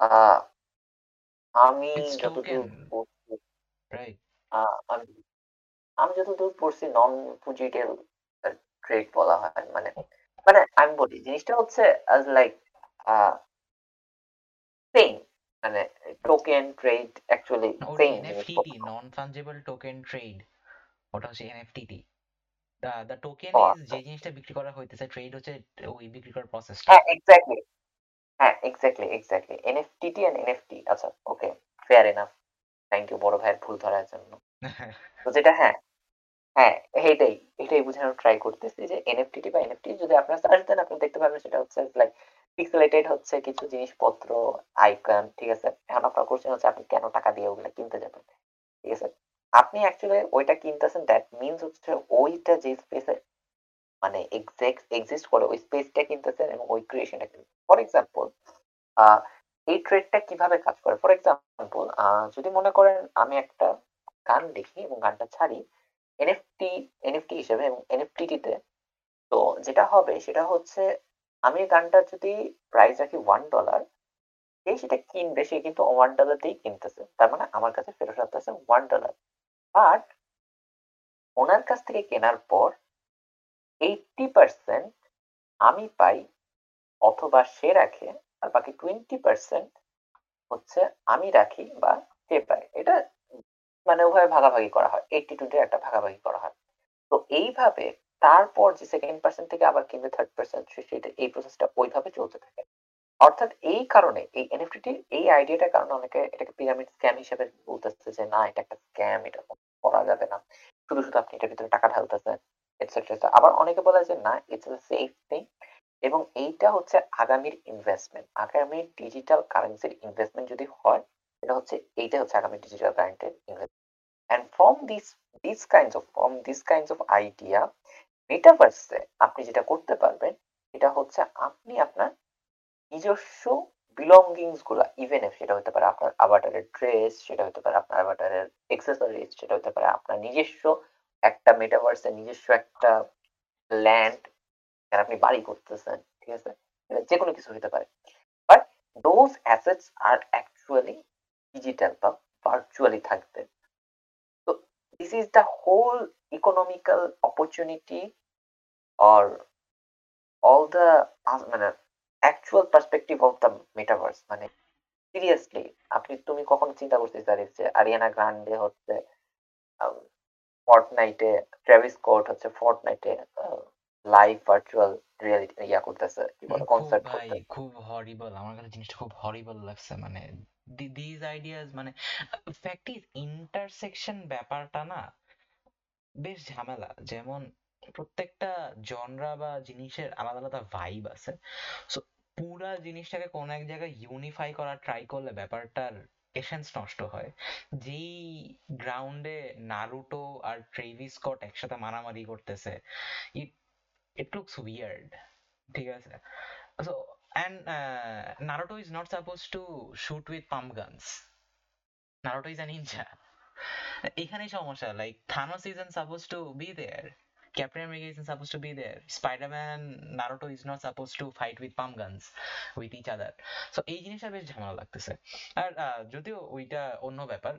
আহ, আমি যতদূর পড়ছি রাইট আমি যতদূর পড়ছি নন ফুজিটেবল ট্রেড বলা হয় মানে মানে আমি বলি জিনিসটা হচ্ছে অ্যাজ লাইক সেম মানে টোকেন ট্রেড অ্যাকচুয়ালি সেম এনএফটিটি নন ফাঞ্জিবল টোকেন ট্রেড ওটা হচ্ছে এনএফটিটি দা দা টোকেন ইজ যে জিনিসটা বিক্রি করা হইতেছে ট্রেড হচ্ছে ওই বিক্রি করার প্রসেসটা হ্যাঁ এক্স্যাক্টলি হ্যাঁ এক্স্যাক্টলি এক্স্যাক্টলি এনএফটিটি এন্ড এনএফটি আচ্ছা okay fair enough thank you বড় ভাইয়ের ভুল ধরার জন্য। (laughs) তো যেটা হ্যাঁ হ্যাঁ এইটাই এটাই বোঝানোর ট্রাই করতেছি যে এনএফটিটি বা এনএফটি যদি সার্চ দেন দেখতে পারবেন সেটা হচ্ছে লাইক পিক্সেলেটেড হচ্ছে কিছু জিনিসপত্র আইকন ঠিক আছে? এখন আপনার কোশ্চেন হচ্ছে আপনি কেন টাকা দিয়ে ওগুলো কিনতে যাবেন? ঠিক আছে? আপনি অ্যাকচুয়ালি ওইটা কিনতেছেন দ্যাট মিনস হচ্ছে ওইটা যে স্পেসে মানে এক্সাক্ট এক্সিস্ট করে ওই স্পেসটা কিনতেছেন এবং ওই ক্রিয়েশনটা কিনতেছেন। ফর এক্সাম্পল এই ট্রেডটা কীভাবে কাজ করে? ফর এক্সাম্পল যদি মনে করেন আমি একটা গান দেখি এবং গানটা ছাড়ি এনএফটি এনএফটি হিসেবে এবং এনএফটিটিতে তো যেটা হবে সেটা হচ্ছে, আমি গানটা যদি প্রাইস রাখি ওয়ান ডলার সে সেটা কিনবে, সে কিন্তু ওয়ান ডলারতেই কিনতেছে। তার মানে আমার কাছে ফেরত আসতেছে ওয়ান ডলার বাট ওনার কাছ থেকে কেনার পর এইটটি পার্সেন্ট আমি পাই অথবা সে রাখে আর বাকি টোয়েন্টি পার্সেন্ট হচ্ছে আমি রাখি বা সে পায়। এটা মানে উভয় ভাগাভাগি করা হয়। এইটটি টোয়েন্টি একটা ভাগাভাগি করা হয়। তো এইভাবে তারপর যে সেকেন্ড পার্সেন্ট থেকে আবার কিনবে থার্ড পার্সেন্ট সেটা, এই প্রসেসটা ওইভাবে চলতে থাকে। অর্থাৎ এই কারণে, এই এনএফটিটির এই আইডিয়াটার কারণে অনেকে এটাকে পিরামিড স্ক্যাম হিসেবে বলতেছে যে, না, এটা একটা স্ক্যাম এটা করা যাবে না। শুধু শুধু আপনি এটার ভিতরে টাকা ঢালতেছেন এটসেট্রা আবার অনেকে বলে যে, না ইটস এ সেফ থিং এবং এইটা হচ্ছে আগামীর ইনভেস্টমেন্ট আগামী ডিজিটাল কারেন্সির ইনভেস্টমেন্ট যদি হয় এটা হচ্ছে, এইটা হচ্ছে আগামী digital investment and from this this kinds of from this kinds of idea মেটাভার্সে আপনি যেটা করতে পারবেন এটা হচ্ছে আপনি আপনার নিজস্ব বিলঙ্গিংসগুলা ইভেন এফ সেটা হতে পারে আপনার আভাটারের ড্রেস সেটা হতে পারে আপনার আভাটারের এক্সেসরিজ সেটা হতে পারে আপনার নিজস্ব একটা মেটাভার্সে নিজস্ব একটা ল্যান্ড আপনি বাড়ি করতেছেন, ঠিক আছে? যে কোনো কিছু হতে পারে। But those assets are actually digital বা ভার্চুয়ালি থাকবে। তো this is the whole economical opportunity or all the মানে actual perspective of the metaverse মানে সিরিয়াসলি আপনি তুমি কখনো চিন্তা করতে পারিস যে আরিয়ানা গ্রান্ডে হচ্ছে ফর্টনাইটে ট্রেভিস স্কট হচ্ছে ফর্টনাইটে লাইভ ভার্চুয়াল রিয়েলিটি ইয়া করতেছে কি বলে কনসার্ট খুব হরিবল আমার কাছে জিনিসটা খুব হরিবল লাগছে মানে দিজ আইডিয়াস মানে ফ্যাক্ট ইজ ইন্টারসেকশন ব্যাপারটা না বেশ ঝামেলা। যেমন প্রত্যেকটা জনরা বা জিনিসের আলাদা আলাদা ভাইব আছে। সো পুরা জিনিসটাকে কোন এক জায়গায় ইউনিফাই করার ট্রাই করলে ব্যাপারটার এসেন্স নষ্ট হয়। যেই গ্রাউন্ডে নারুটো আর ট্রেভিস স্কট একসাথে মারামারি করতেছে ইট ইট লুকস উইয়ার্ড ঠিক আছে? So and uh, Naruto is not supposed to shoot with pump guns Naruto is a ninja এখানেই সমস্যা like Thanos isn't supposed to be there Captain America isn't supposed to be there Spider-Man Naruto is not supposed to fight with pump guns with each other so এই জিনিসটা বেশ ঝামেলা লাগতেছে আর যদিও ওইটা অন্য ব্যাপার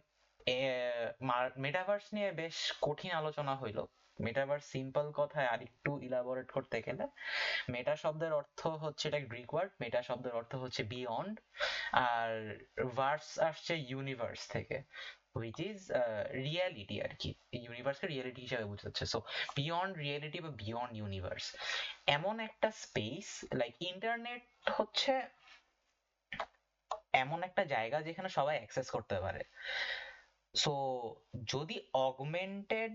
মেটাভার্স নিয়ে বেশ কঠিন আলোচনা হইল মেটাভার্স সিম্পল কথায় আরেকটু ইলাবোরেট করতে গেলে মেটা শব্দের অর্থ হচ্ছে এটা গ্রিক ওয়ার্ড মেটা শব্দের অর্থ হচ্ছে বিয়ন্ড আর ভার্স আসছে ইউনিভার্স থেকে হুইচ ইজ রিয়ালিটি আর কি ইউনিভার্সকে রিয়ালিটি হিসাবে বোঝাচ্ছে সো বিয়ন্ড রিয়ালিটি বা বিয়ন্ড ইউনিভার্স এমন একটা স্পেস লাইক ইন্টারনেট হচ্ছে এমন একটা জায়গা যেখানে সবাই অ্যাক্সেস করতে পারে সো যদি অগমেন্টেড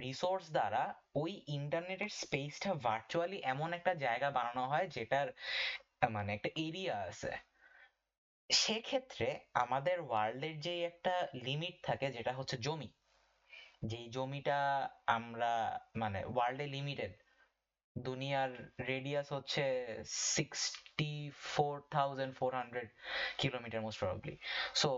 রিসোর্স দ্বারা ওই ইন্টারনেটের স্পেসটা ভার্চুয়ালি এমন একটা জায়গা বানানো হয় যেটার মানে একটা এরিয়া আছে। সেক্ষেত্রে আমাদের ওয়ার্ল্ডের যে একটা লিমিট থাকে যেটা হচ্ছে জমি, যেই জমিটা আমরা মানে ওয়ার্ল্ডে লিমিটেড দুনিয়ার রেডিয়াস হচ্ছে sixty four thousand four hundred kilometre most probably so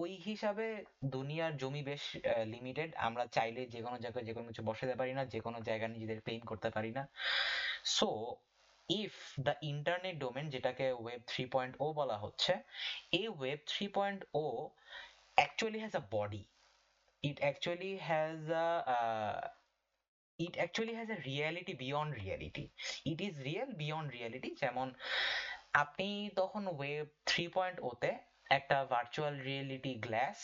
ওই হিসাবে দুনিয়ার জমি বেশ লিমিটেড আমরা চাইলে যে কোনো জায়গায় যে কোনো কিছু বসাতে পারি না যে কোনো জায়গা নিজেদের ক্লেম করতে পারি না। So if the internet domain যেটাকে ওয়েব থ্রি পয়েন্ট ও বলা হচ্ছে এই web three point O actually has a body actually has a uh, it actually has a reality beyond reality it is real beyond reality যেমন আপনি তখন web three point ওতে একটা virtual reality glass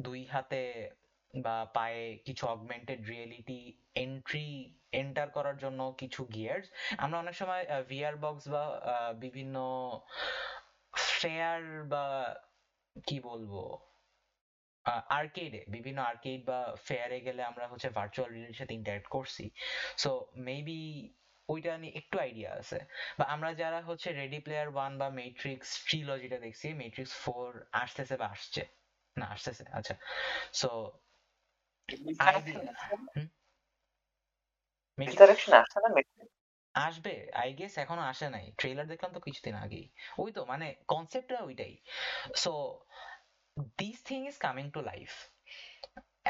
দুই হাতে বা পায়ে কিছু অগমেন্টেড রিয়েলিটি এন্ট্রি এন্টার করার জন্য কিছু গিয়ার্স আমরা অনেক সময় ভিআর বক্স বা বিভিন্ন ফেয়ার বা কি বলব আর্কেডে বিভিন্ন আর্কেড বা ফেয়ারে গেলে আমরা হচ্ছে ভার্চুয়াল রিয়েলিটির সাথে ইন্টারেক্ট করছি। সো মেবি ওইটা নিয়ে একটু আইডিয়া আছে। বা আমরা যারা হচ্ছে রেডি প্লেয়ার ওয়ান বা মেট্রিক্স ট্রিলজিটা দেখছি মেট্রিক্স ফোর আসতেছে বা আসছে? না আসতেছে আচ্ছা। সো আসবে আই গেস এখনও আসে নাই। ট্রেলার দেখলাম তো কিছুদিন আগেই। ওই তো মানে কনসেপ্টটা ওইটাই। So this thing is coming to life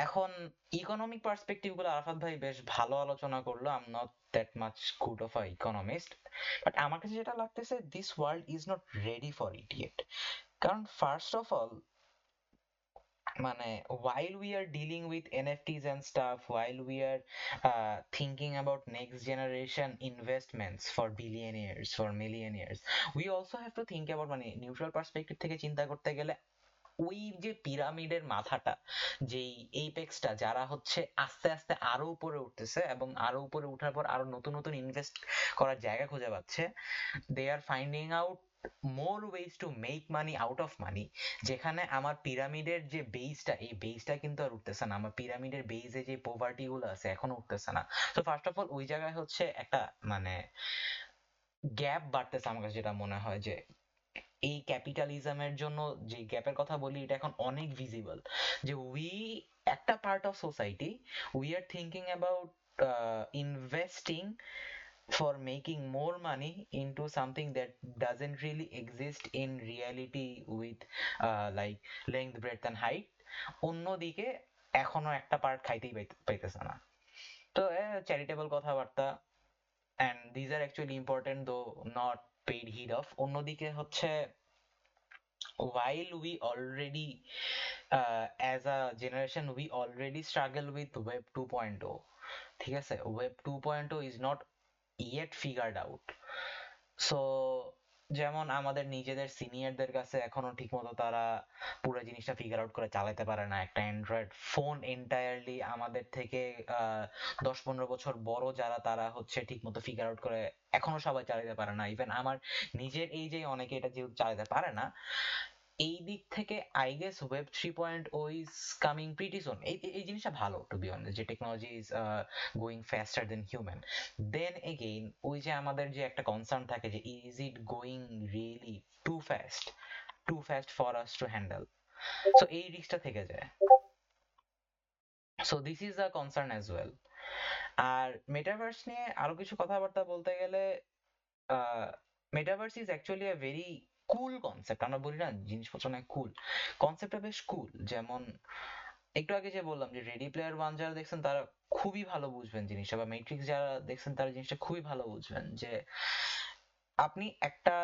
এখন ইকোনমিক পার্সপেক্টিভগুলো আরাফাত ভাই বেশ ভালো আলোচনা করল। I am not that much good of a economist but আমার কাছে যেটা লাগতেছে this world is not ready for it yet কারণ ফার্স্ট অফ অল মানে while we are dealing with NFTs and stuff, while we are uh, thinking about next generation investments for billionaires, for millionaires, we also have to think about মানে neutral perspective থেকে চিন্তা করতে গেলে ওই যে পিরামিডের মাথাটা, যেই এইপেক্সটা যারা হচ্ছে আস্তে আস্তে আরও উপরে উঠতেছে এবং আরও উপরে ওঠার পর আরও নতুন নতুন ইনভেস্ট করার জায়গা খুঁজে পাচ্ছে they are finding out more ways to make money out of money যেখানে আমার পিরামিডের যে বেসটা এই বেসটা কিন্তু আর উঠতেছে না। আমার পিরামিডের বেসে যে পোভার্টি গুলো আছে, এখনও উঠতেছে না। তো ফার্স্ট অফ অল ওই জায়গায় হচ্ছে একটা মানে গ্যাপ বাড়তেছে আমার কাছে যেটা মনে হয় যে এই ক্যাপিটালিজমের জন্য যে গ্যাপের কথা বলি এটা এখন অনেক ভিজিবল যে উই একটা part of society we are thinking about investing for making more money into something that doesn't really exist in reality with uh, like length breadth and height অন্যদিকে এখনও একটা পার্ট খাইতেই পাইতে- পাইতেছে না তো চ্যারিটেবল কথাবার্তা and these are actually important though not paid heed of অন্যদিকে হচ্ছে while we already uh, as a generation we already struggle with web 2.0 ঠিক আছে web 2.0 is not yet figured out so যেমন আমাদের নিজেদের সিনিয়রদের কাছে এখনও ঠিকমতো তারা পুরো জিনিসটা ফিগার আউট করে চালাতে পারে না। একটা অ্যান্ড্রয়েড ফোন এন্টায়ারলি আমাদের থেকে দশ পনেরো বছর বড় যারা তারা হচ্ছে ঠিকমতো ফিগার আউট করে এখনও সবাই চালাতে পারে না। ইভেন আমার নিজের এই যে অনেকে এটা যেহেতু চালাতে পারে না এই দিক থেকে I guess web three point O is coming pretty soon এই এই জিনিসটা ভালো টু বি অনেস্ট যে technology is going faster than human than again ওই যে আমাদের যে একটা কনসার্ন থাকে যে is it going really too fast too fast for us to handle so এই রিস্কটা থেকে যায়. So this is a concern as well R metaverse নিয়ে আরও কিছু কথাবার্তা বলতে গেলে metaverse is actually a very cool concept আমরা বলি না, জিনিসপত্র অনেক কুল কনসেপ্টটা বেশ কুল যেমন, একটু আগে যে বললাম যে রেডি প্লেয়ার ওয়ান যারা দেখছেন, তারা খুবই ভালো বুঝবেন জিনিসটা, বা মেট্রিক্স যারা দেখছেন, তারা জিনিসটা খুবই ভালো বুঝবেন যে আপনি একটা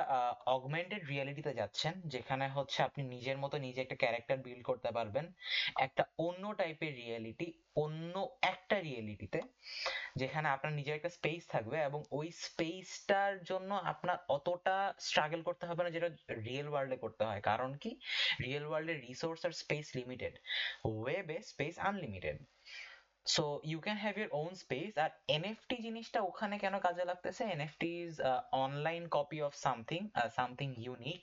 অগমেন্টেড রিয়ালিটিতে যাচ্ছেন, যেখানে হচ্ছে আপনি নিজের মতো নিজে একটা ক্যারেক্টার বিল্ড করতে পারবেন। একটা অন্য টাইপের রিয়েলিটি অন্য একটা রিয়েলিটিতে যেখানে আপনার নিজের একটা স্পেস থাকবে এবং ওই স্পেসটার জন্য আপনার অতটা স্ট্রাগল করতে হবে না, যেটা রিয়েল ওয়ার্ল্ডে করতে হয়। কারণ কি? রিয়েল ওয়ার্ল্ডে রিসোর্স আর স্পেস লিমিটেড ওয়েবে space unlimited so you can have your own space R NFT জিনিসটা ওখানে কেন কাজে লাগতেছে? NFT is online copy of something something unique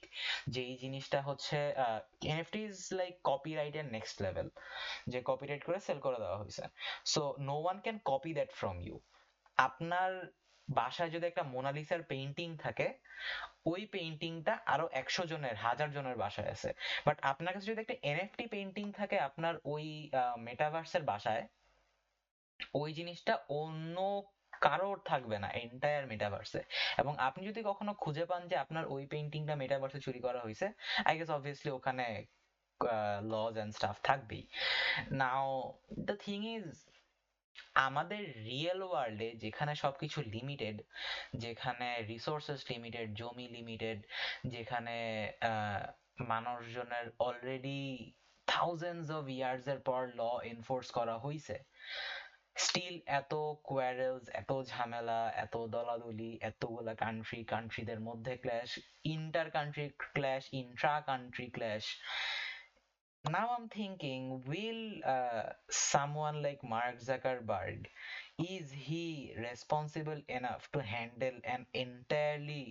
যেই জিনিসটা হচ্ছে এনএফটি ইজ লাইক কপিরাইটের নেক্সট লেভেল যে কপিরাইট করে সেল করে দেওয়া হয়েছে। So no one can copy that from you আপনার বাসায় যদি একটা মোনালিসার পেইন্টিং থাকে, ওই পেইন্টিংটা আরও একশো জনের, হাজার জনের বাসায় আছে। বাট আপনার কাছে যদি একটা এনএফটি পেইন্টিং থাকে, আপনার ওই মেটাভার্সের বাসায় ওই জিনিসটা অন্য কারোর থাকবে না এন্টায়ার মেটাভার্সে এবং আপনি যদি কখনো খুঁজে পান যে আপনার ওই পেইন্টিংটা মেটাভার্সে চুরি করা হয়েছে আই গেস অবভিয়াসলি ওখানে লজ এন্ড স্টাফ থাকবেই। নাও দ্য থিং ইজ আমাদের রিয়েল ওয়ার্ল্ডে যেখানে সবকিছু লিমিটেড যেখানে রিসোর্সেস লিমিটেড জমি লিমিটেড যেখানে মানুষজনের অলরেডি থাউজেন্ডস অফ ইয়ার্স এর পর ল এনফোর্স করা হয়েছে স্টিল এত কোয়ারেলস এত ঝামেলা এত দলাদলি এতগুলা কান্ট্রি কান্ট্রিদের মধ্যে clash inter country clash intra country clash now i'm thinking will uh, someone like mark zuckerberg is he responsible enough to handle an entirely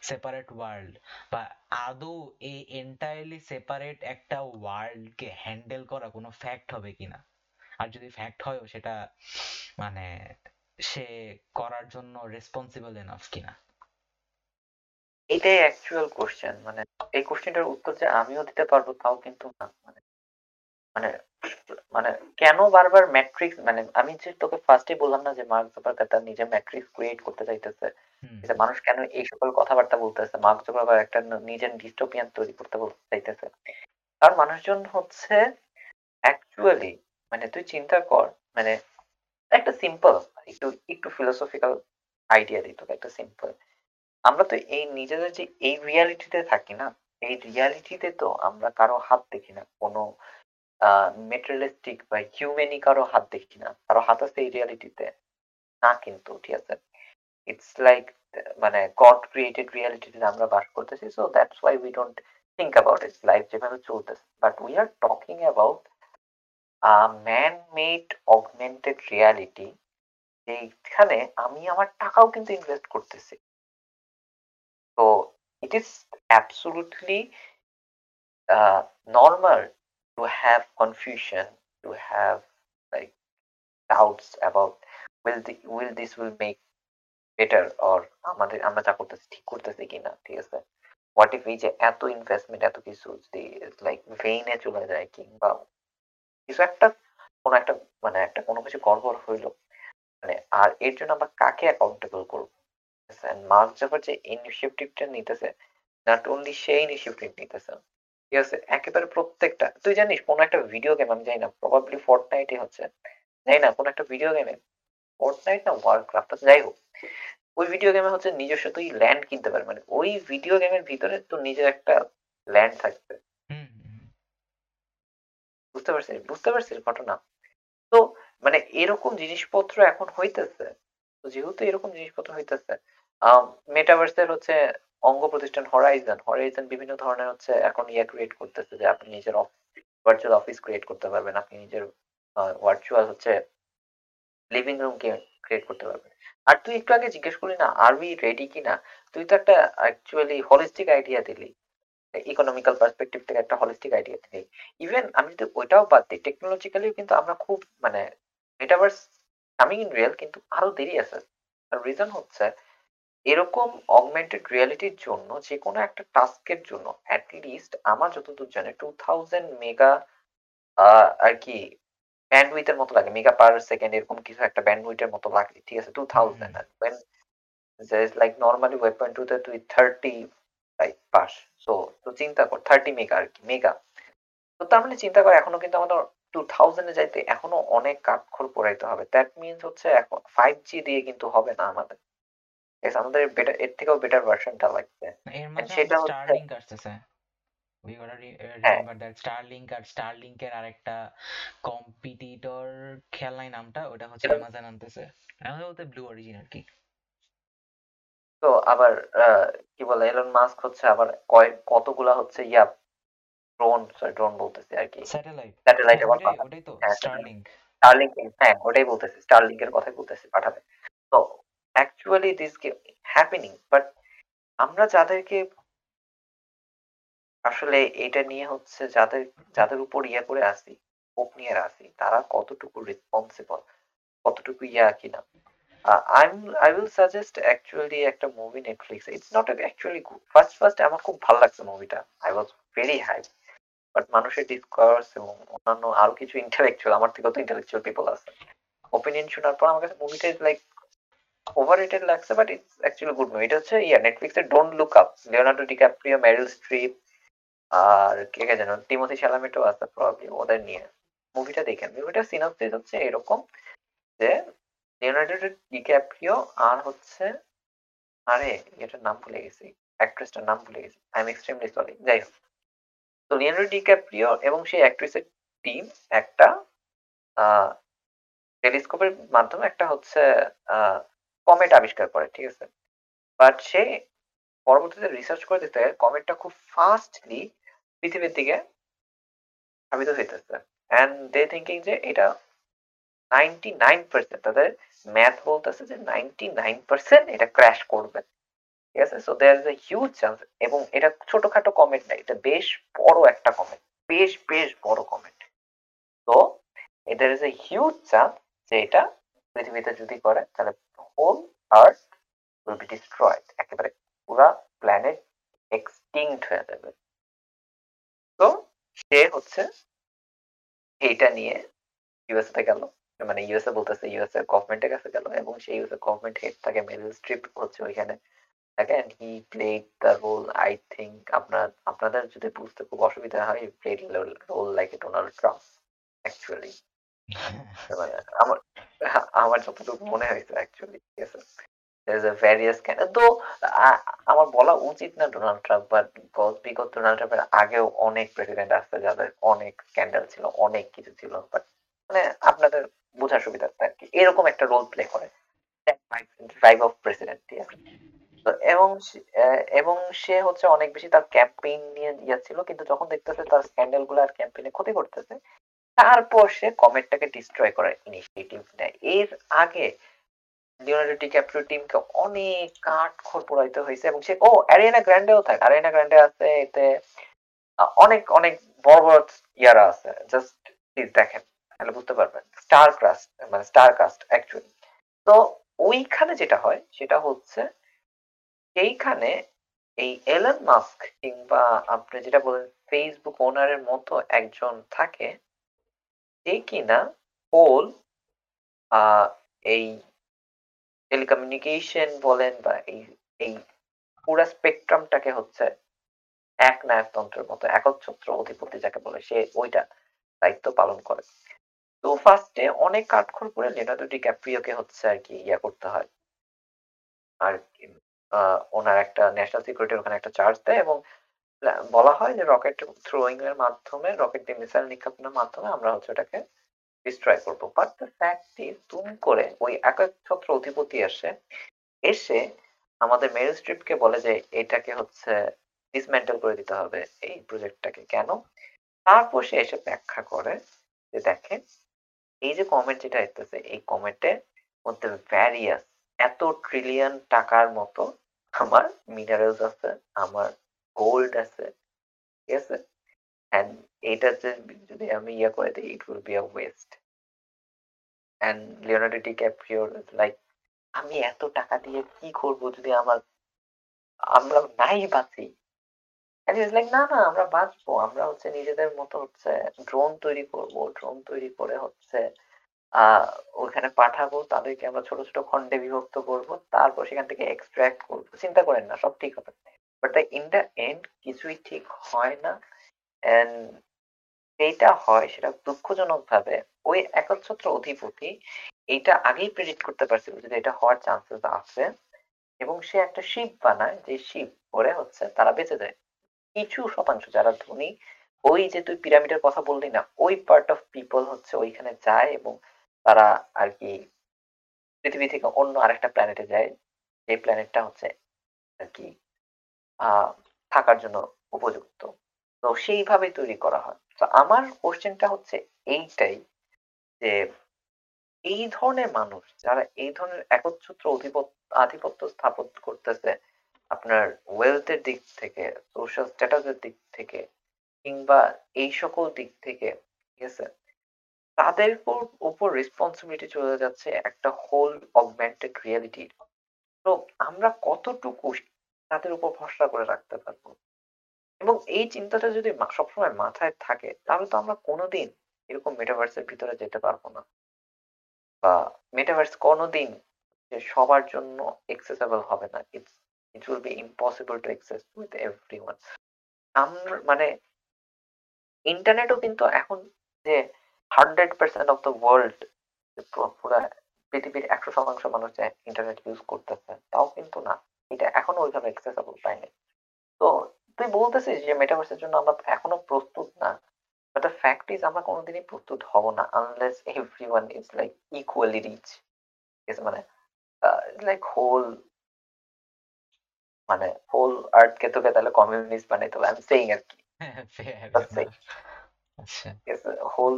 separate world বা আদৌ এই entirely separate একটা world কে হ্যান্ডেল করা কোনো fact হবে কিনা আর যদি ফ্যাক্ট হয় সেটা মানে সে করার জন্য রেসপন্সিবল এনাফ কিনা? এটাই অ্যাকচুয়াল কোশ্চেন মানে এই কোশ্চেনটার উত্তর যে আমিও দিতে পারব তাও কিন্তু না মানে মানে মানে কেন বারবার ম্যাট্রিক্স মানে আমি যে তোকে ফার্স্টে বললাম না যে মার্ক জুকারবার্গ তার নিজের ম্যাট্রিক্স ক্রিয়েট করতে চাইতেছে যে মানুষ কেন এই সকল কথাবার্তা বলতেছে মার্ক জুকারবার্গ একটা নিজের ডিস্টোপিয়ান তৈরি করতে বলতে চাইতেছে কারণ মানুষজন হচ্ছে অ্যাকচুয়ালি মানে তুই চিন্তা কর মানে একটা সিম্পল একটু একটু ফিলোসফিক্যাল আইডিয়া দিই তোকে, একটা সিম্পল আমরা তো এই নিজেদের যে, এই রিয়ালিটিতে থাকি না, এই রিয়ালিটিতে তো আমরা কারও হাত দেখি না, কোনো মেটেরিয়ালিস্টিক বা হিউম্যানি কারও হাত দেখি না, কারও হাত আছে এই রিয়ালিটিতে না কিন্তু, ঠিক আছে? ইটস লাইক মানে গড ক্রিয়েটেড রিয়ালিটিতে আমরা বাস করতেছি so that's why we don't think about it's life যেভাবে চলতেছে but we are talking about man made augmented reality এইখানে আমি আমার টাকাও কিন্তু ইনভেস্ট করতেছি। তো it is absolutely normal to have confusion to have like doubts about will will this will make better or আমাদের, আমরা যা করতেছি ঠিক করতেছি কিনা, ঠিক আছে? হোয়াট ইফ এই যে এত ইনভেস্টমেন্ট এত কিছু যদি লাইক ভেইনে চলে যায় কিংবা কিছু একটা, কোনো একটা মানে একটা কোনো কিছু গড়বড় হইল। মানে আর এর জন্য আমরা কাকে অ্যাকাউন্টেবল করব? মার্ক জাফার যে ইনিশিয়েটিভটা নিতেছে নট অনলি ইনিশিয়েটিভ নিতেছে, ঠিক আছে? একেবারে প্রত্যেকটা, তুই জানিস কোনো একটা ভিডিও গেম আমি জানি না প্রবাবলি ফর্টনাইটই হচ্ছে, জানি না, কোনো একটা ভিডিও গেমে ফর্টনাইট না ওয়ার্ল্ড যাই হোক, ওই ভিডিও গেমে হচ্ছে নিজস্ব তুই ল্যান্ড কিনতে পারবি মানে ওই ভিডিও গেমের ভিতরে তোর নিজের একটা ল্যান্ড থাকবে। বুঝতে পারছিস বুঝতে পারছিস ঘটনা। তো মানে এরকম জিনিসপত্র এখন হইতেছে, তো যেহেতু এরকম জিনিসপত্র হইতেছে মেটাভার্সের হচ্ছে অঙ্গ প্রতিষ্ঠান হরাইজন হরাইজন বিভিন্ন ধরনের হচ্ছে এখন ইয়া ক্রিয়েট করতেছে যে আপনি নিজের ভার্চুয়াল অফিস ক্রিয়েট করতে পারবেন, আপনি নিজের ভার্চুয়াল হচ্ছে লিভিং রুম ক্রিয়েট করতে পারবেন। আর তুই একটু আগে জিজ্ঞেস করলি না আর উই রেডি কিনা? তুই তো একটা অ্যাকচুয়ালি হলিস্টিক আইডিয়া দিলি। ইকোনমিক্যাল পার্সপেক্টিভ থেকে একটা হলিস্টিক আইডিয়া থেকে। ইভেন আমি যদি ওইটাও বাদ দিই টেকনোলজিক্যালি কিন্তু আমরা খুব মানে মেটাভার্স কামিং ইন রিয়েল কিন্তু আরও দেরি আছে। রিজন হচ্ছে এরকম অগমেন্টেড রিয়ালিটির জন্য যে কোনো একটা টাস্কের জন্য অ্যাটলিস্ট আমার যতদূর জানে টু থাউজেন্ড মেগা আর কি ব্যান্ডউইথের মতো লাগে। মেগা পার সেকেন্ড এরকম কিছু একটা ব্যান্ডউইথের মতো লাগে। ঠিক আছে? Two thousand when there is like normally web point টুতে তুই থার্টি লাইক পাস সো তো চিন্তা কর থার্টি মেগা আর কি মেগা তো তার মানে চিন্তা কর এখনও কিন্তু আমাদের টু থাউজেন্ডে যাইতে এখনও অনেক কাঠখড় পোড়াইতে হবে। দ্যাট মিনস হচ্ছে এখন ফাইভ জি দিয়ে কিন্তু হবে না আমাদের। আমাদের বেটার এর থেকেও বেটার ভার্সনটা লাগবে। সেটা হচ্ছে- স্টারলিংক আসতেছে। উই গোটা হ্যাঁ। স্টারলিংক আর স্টারলিংক এর আরেকটা কম্পিটিটর নাই নামটা ওটা হচ্ছে অ্যামাজন আনতেছে। অ্যামাজন বলতে ব্লু অরিজিন আর কি। তো আবার কি বলে এলন মাস্ক হচ্ছে আবার কয় কতগুলা হচ্ছে ইয়া ড্রোন সরি ড্রোন বলতেছে আর কি। স্যাটেলাইট স্যাটেলাইটের কথা। ওটাই তো হ্যাঁ, স্টারলিংক স্টারলিংক হ্যাঁ ওটাই বলতেছি স্টারলিংক এর কথাই বলতেছি পাঠাবে। তো অ্যাকচুয়ালি দিস কি হ্যাপেনিং বাট আমরা যাদেরকে আসলে এটা নিয়ে হচ্ছে যাদের যাদের উপর ইয়া করে আসি হোপ নিয়ে আসি তারা কতটুকু রেসপন্সিবল কতটুকু ইয়া কিনা। I I will suggest actually একটা movie Netflix it's not actually good first first আমার খুব ভালো লাগছে মুভিটা I was very high but মানুষের ডিসকোর্স এবং অন্যান্য আরও কিছু ইন্টালেকচুয়াল আমার থেকেও তো ইন্টালেকচুয়াল পিপল আছে। ওপিনিয়ন শোনার পর আমার কাছে মুভিটা ইজ লাইক ওভাররেটেড লাগছে but it's actually good movie এটা হচ্ছে ইয়া নেটফ্লিক্সে Don't Look Up Leonardo DiCaprio Meryl Streep আর কে কে যেন টিমোথি শ্যালামেটো আছে প্রবাবলি ওদের নিয়ে। মুভিটা দেখেন। মুভিটা সিনাপসিস হচ্ছে এরকম যে লিওনার্ডো ডিক্যাপ্রিও আর হচ্ছে, আরে, এটার নাম ভুলে গেছি অ্যাক্ট্রেসটার নাম ভুলে গেছি আই এম এক্সট্রিমলি সরি যাই হোক। তো লিওনার্ডো ডিক্যাপ্রিও এবং সেই অ্যাক্ট্রেসের টিম একটা টেলিস্কোপের মাধ্যমে একটা হচ্ছে কমেট আবিষ্কার করে, ঠিক আছে? বাট সে পরবর্তীতে রিসার্চ করে দিতে কমেটটা খুব ফাস্টলি পৃথিবীর দিকে ধাবিত হইতেছে। অ্যান্ড দে থিঙ্কিং যে এটা নাইনটি নাইন পার্সেন্ট তাদের ম্যাথ বলতেছে যে নাইনটি নাইন পার্সেন্ট এটা ক্র্যাশ করবে। ঠিক আছে? So there is a huge chance এবং এটা ছোটখাটো কমেন্ট না, এটা বেশ বড় একটা কমেন্ট বেশ বেশ বড় কমেন্ট তো এদের ইজ এ হিউজ চান্স যে এটা পৃথিবীতে যদি করে, তাহলে whole earth will be destroyed একেবারে পুরা প্ল্যানেট এক্সটিংক্ট হয়ে যাবে। তো সে হচ্ছে এইটা নিয়ে ইউএসএ তে গেল। মানে ইউএসএ বলতেছে ইউএসএ গভর্নমেন্টের কাছে গেল এবং সেই ইউএসএ গভর্নমেন্ট হেড থাকে মেরিল স্ট্রিপ হচ্ছে ওইখানে। থাকে and he played the role I think আপনার আপনাদের যদি বুঝতে খুব অসুবিধা হয় played role like a Donald Trump actually মানে আমার আমার যতটুকু মনে হয়েছে অ্যাকচুয়ালি ঠিক আছে? There's a various kind তো আ- আমার বলা উচিত না ডোনাল্ড ট্রাম্প বাট বিগত ডোনাল্ড ট্রাম্পের আগেও অনেক প্রেসিডেন্ট আসছে যাদের অনেক স্ক্যান্ডাল ছিল অনেক কিছু ছিল বাট মানে আপনাদের বোঝার সুবিধার্থে আর কি এরকম একটা রোল প্লে করে। এবং এবং সে হচ্ছে অনেক বেশি তার ক্যাম্পেইন নিয়ে ইয়ে কিন্তু যখন দেখতেছে তার স্ক্যান্ডালগুলো আর ক্যাম্পেইনে ক্ষতি করতেছে, তারপর সে কমেটটাকে ডিস্ট্রয় করার ইনিশিয়েটিভ নেয়। এর আগে লিওনার্ডো ডিক্যাপ্রিও টিমকে অনেক কাঠ খড় পোড়াইতে হয়েছে এবং সে, ও অ্যারিয়ানা গ্র্যান্ডেও থাকে অ্যারিয়ানা গ্র্যান্ডে আছে, এতে অনেক অনেক বড় বড় ইয়ারা আছে। জাস্ট প্লিজ দেখেন। তাহলে বুঝতে পারবেন। স্টার কাস্ট মানে স্টার কাস্ট অ্যাকচুয়ালি তো ওইখানে যেটা হয়, সেটা হচ্ছে সেইখানে এই এলন মাস্ক কিংবা আপনি যেটা বলেন ফেসবুক ওনারের মতো একজন থাকে যে কিনা হোল এই টেলিকমিউনিকেশন বলেন বা এই এই পুরা স্পেকট্রামটাকে হচ্ছে এক নায়কতন্ত্রের মতো একচ্ছত্র অধিপতি যাকে বলে, সে ওইটা দায়িত্ব পালন করে। তো ফার্স্টে অনেক কাঠখড় করে লিওনার্দো ডিক্যাপ্রিওকে হচ্ছে আর কি ইয়া করতে হয়। আর ওনার একটা ন্যাশনাল সিকিউরিটি ওখানে একটা চার্জ দেয় এবং বলা হয় যে রকেট থ্রোয়িং এর মাধ্যমে রকেট দিয়ে মিসাইল নিক্ষেপণের মাধ্যমে আমরা হচ্ছে ওটাকে ডিস্ট্রয় করব। বাট দ্য ফ্যাক্ট ইজ তুম করে ওই এক এক ছত্র অধিপতি আসে এসে আমাদের মেরিল স্ট্রিপকে বলে যে এটাকে হচ্ছে ডিসমেন্টেল করে দিতে হবে এই প্রজেক্টটাকে কেন? তারপর সে এসে ব্যাখ্যা করে যে দেখেন এই যে কমেন্ট যেটা আসতেছে এই কমেন্টের মধ্যে ভ্যারিয়াস এত ট্রিলিয়ন টাকার মতো আমার মিনারেলস আছে, আমার গোল্ড আছে, ঠিক আছে? অ্যান্ড এইটা যে যদি আমি ইয়ে করে দিই it will be a waste and Leonardo ডিক্যাপ্রিওর like আমি এত টাকা দিয়ে কি করব যদি আমার, আমরা নাই বাঁচি? না না, আমরা বাঁচবো। আমরা হচ্ছে নিজেদের মতো হচ্ছে ড্রোন তৈরি করব। ড্রোন তৈরি করে হচ্ছে আহ ওখানে পাঠাবো। তাদেরকে আমরা ছোট ছোট খণ্ডে বিভক্ত করব। তারপর সেখান থেকে এক্সট্রাক্ট করব। চিন্তা করেন না, সব ঠিক হবে। বাট ইন দ্য এন্ড কিছুই ঠিক হয় না। এন্ড যেটা হয় সেটা দুঃখজনক ভাবে ওই একচ্ছত্র অধিপতি এইটা আগেই প্রেডিক্ট করতে পারছিল যে এটা হওয়ার চান্সেস আছে। এবং সে একটা শিপ বানায়। যে শিপ করে হচ্ছে তারা বেঁচে যায়। কিছু শতাংশ যারা ধনী, ওই যে তুই পিরামিডের কথা বললি না, ওই পার্ট অফ পিপল হচ্ছে ওইখানে যায় এবং তারা আর কি পৃথিবী থেকে অন্য আরেকটা প্ল্যানেটে যায় যে প্ল্যানেটটা হচ্ছে আর কি থাকার জন্য উপযুক্ত। তো সেইভাবে তৈরি করা হয়। তো আমার কোশ্চেনটা হচ্ছে এইটাই যে এই ধরনের মানুষ যারা এই ধরনের একচ্ছত্র আধিপত্য স্থাপন করতেছে আপনার ওয়েলথের দিক থেকে সোশ্যাল স্ট্যাটাসের দিক থেকে কিংবা এই সকল দিক থেকে, ঠিক আছে? তাদের উপর রেসপন্সিবিলিটি চলে যাচ্ছে একটা হোল অগমেন্টেড রিয়েলিটির তো আমরা কতটুকু তাদের উপর ভরসা করে রাখতে পারব? এবং এই চিন্তাটা যদি সবসময় মাথায় থাকে, তাহলে তো আমরা কোনোদিন এরকম মেটাভার্সের ভিতরে যেতে পারব না। বা মেটাভার্স কোনোদিন সবার জন্য এক্সেসেবল হবে না। It's it will be impossible to access with everyone আমরা মানে ইন্টারনেটও কিন্তু এখন যে hundred percent of the world পুরো পৃথিবীর একশো শতাংশ মানুষ ইন্টারনেট ইউজ করতেছে, তাও কিন্তু না। এটা এখনও ওইভাবে অ্যাক্সেসেবল পায়নি। তো তুই বলতেছিস যে মেটাভার্সের জন্য আমরা এখনও প্রস্তুত না। বাট দ্য ফ্যাক্ট ইজ আমরা কোনোদিনই প্রস্তুত হব না unless every one is like equally rich মানে লাইক হোল মানে হোল আর্থকে তোকে তাহলে কমিউনিস্ট বানাইতে হবে আমি সেইং আর কি। হোল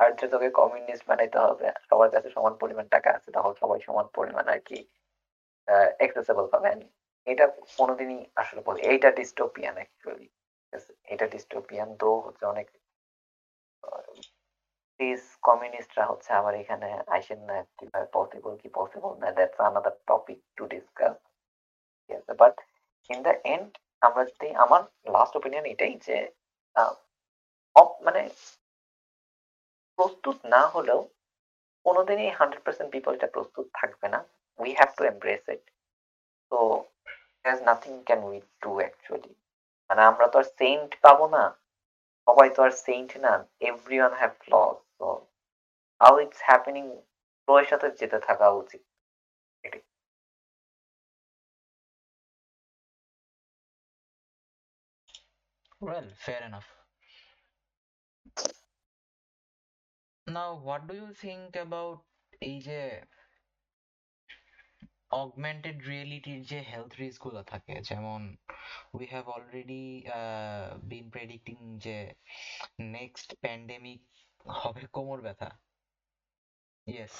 আর্থে তোকে কমিউনিস্ট বানাইতে হবে সবার কাছে সমান পরিমাণ টাকা আছে তাহলে সবাই সমান পরিমাণ আর কি অ্যাক্সেসেবল পাবেন এটা কোনোদিনই আসলে বলি এইটা ডিস্টোপিয়ান অ্যাকচুয়ালি এটা ডিস্টোপিয়ান তো হচ্ছে অনেক প্লিজ কমিউনিস্টরা হচ্ছে আবার এখানে আইসেন না কীভাবে পসিবল কি পসিবল না that's another topic to discuss আছে বাট ইন দ্য এন্ড আমরা যদি আমার লাস্ট ওপিনিয়ন এটাই যে মানে প্রস্তুত না হলেও কোনোদিনই হান্ড্রেড পার্সেন্ট প্রস্তুত থাকবে না। We have to embrace it তো there's nothing can we do actually. মানে আমরা তো আর সেন্ট পাবো না। সবাই তো আর সেন্ট না। Everyone have flaws so how it's happening ফ্লোয়ের সাথে যেতে থাকা উচিত। Well, fair enough. Now, what do you think about যে অগমেন্টেড রিয়েলিটির যে হেলথ রিস্কগুলো থাকে? যেমন we have already been predicting যে নেক্সট প্যান্ডেমিক হবে কোমর ব্যথা। ইয়েস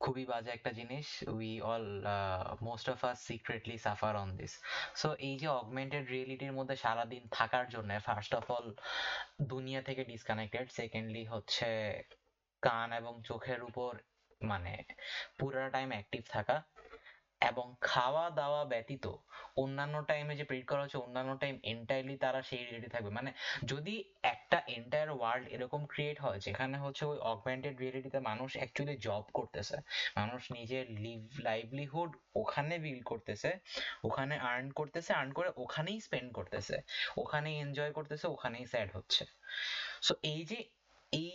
খুবই বাজে একটা জিনিস। We all most of us secretly suffer on this so এই যে অগমেন্টেড রিয়েলিটির মধ্যে সারাদিন থাকার জন্য ফার্স্ট অফ অল দুনিয়া থেকে ডিসকানেক্টেড সেকেন্ডলি হচ্ছে কান এবং চোখের উপর মানে পুরোটা টাইম অ্যাক্টিভ থাকা। এবং খাওয়া দাওয়া ব্যতীত অন্যান্য টাইমে যে প্রেডিক্ট করা হচ্ছে, অন্যান্য টাইম এন্টায়ারলি তারা সেই রিলেটেড থাকবে। মানে যদি একটা এন্টায়ার ওয়ার্ল্ড এরকম ক্রিয়েট হয়, যেখানে হচ্ছে ওই অগমেন্টেড রিয়েলিটিতে মানুষ অ্যাকচুয়ালি জব করতেছে, মানুষ নিজের লাইভলিহুড ওখানে বিল্ড করতেছে, ওখানে আর্ন করতেছে আর্ন করে ওখানেই স্পেন্ড করতেছে, ওখানেই এনজয় করতেছে, ওখানেই স্যাড হচ্ছে। সো এই যে এই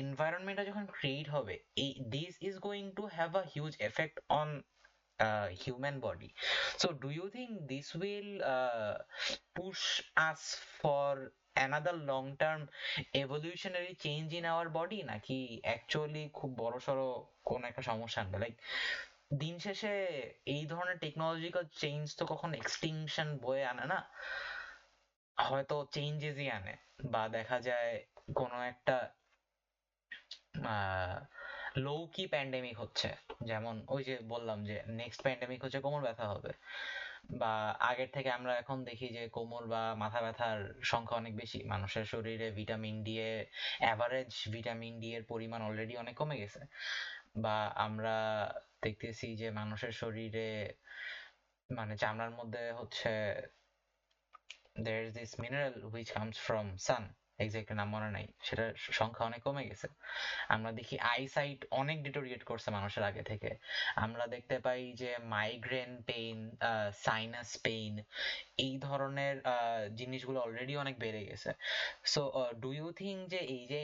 এনভায়রনমেন্টটা যখন ক্রিয়েট হবে, এই this is going to have a huge effect on uh, human body so do you think this will uh, push us for another long term evolutionary change in our body নাকি actually খুব বড়সড় কোন একটা সমস্যা আনবে like দিন শেষে এই ধরনের টেকনোলজিক্যাল চেঞ্জ তো কখনো এক্সটিংশন বয়ে আনে না হয়তো চেঞ্জেসই আনে বা দেখা যায় কোনো একটা লো কি প্যান্ডেমিক হচ্ছে। যেমন ওই যে বললাম যে নেক্সট প্যান্ডেমিক হচ্ছে কোমর ব্যথা হবে। বা আগের থেকে আমরা এখন দেখি যে কোমর বা মাথা ব্যথার সংখ্যা অনেক বেশি। মানুষের শরীরে ভিটামিন ডি এর অ্যাভারেজ ভিটামিন ডি এর পরিমাণ অলরেডি অনেক কমে গেছে। বা আমরা দেখতেছি যে মানুষের শরীরে মানে চামড়ার মধ্যে হচ্ছে, there is this mineral which comes from sun exact নাম মনে নাই। সেটার সংখ্যা অনেক কমে গেছে। আমরা দেখি আইসাইট অনেক ডিটোরিয়েট করছে মানুষের আগে থেকে। আমরা দেখতে পাই যে মাইগ্রেন পেইন সাইনাস পেইন এই ধরনের জিনিসগুলো অলরেডি অনেক বেড়ে গেছে। সো ডু ইউ থিঙ্ক যে এই যে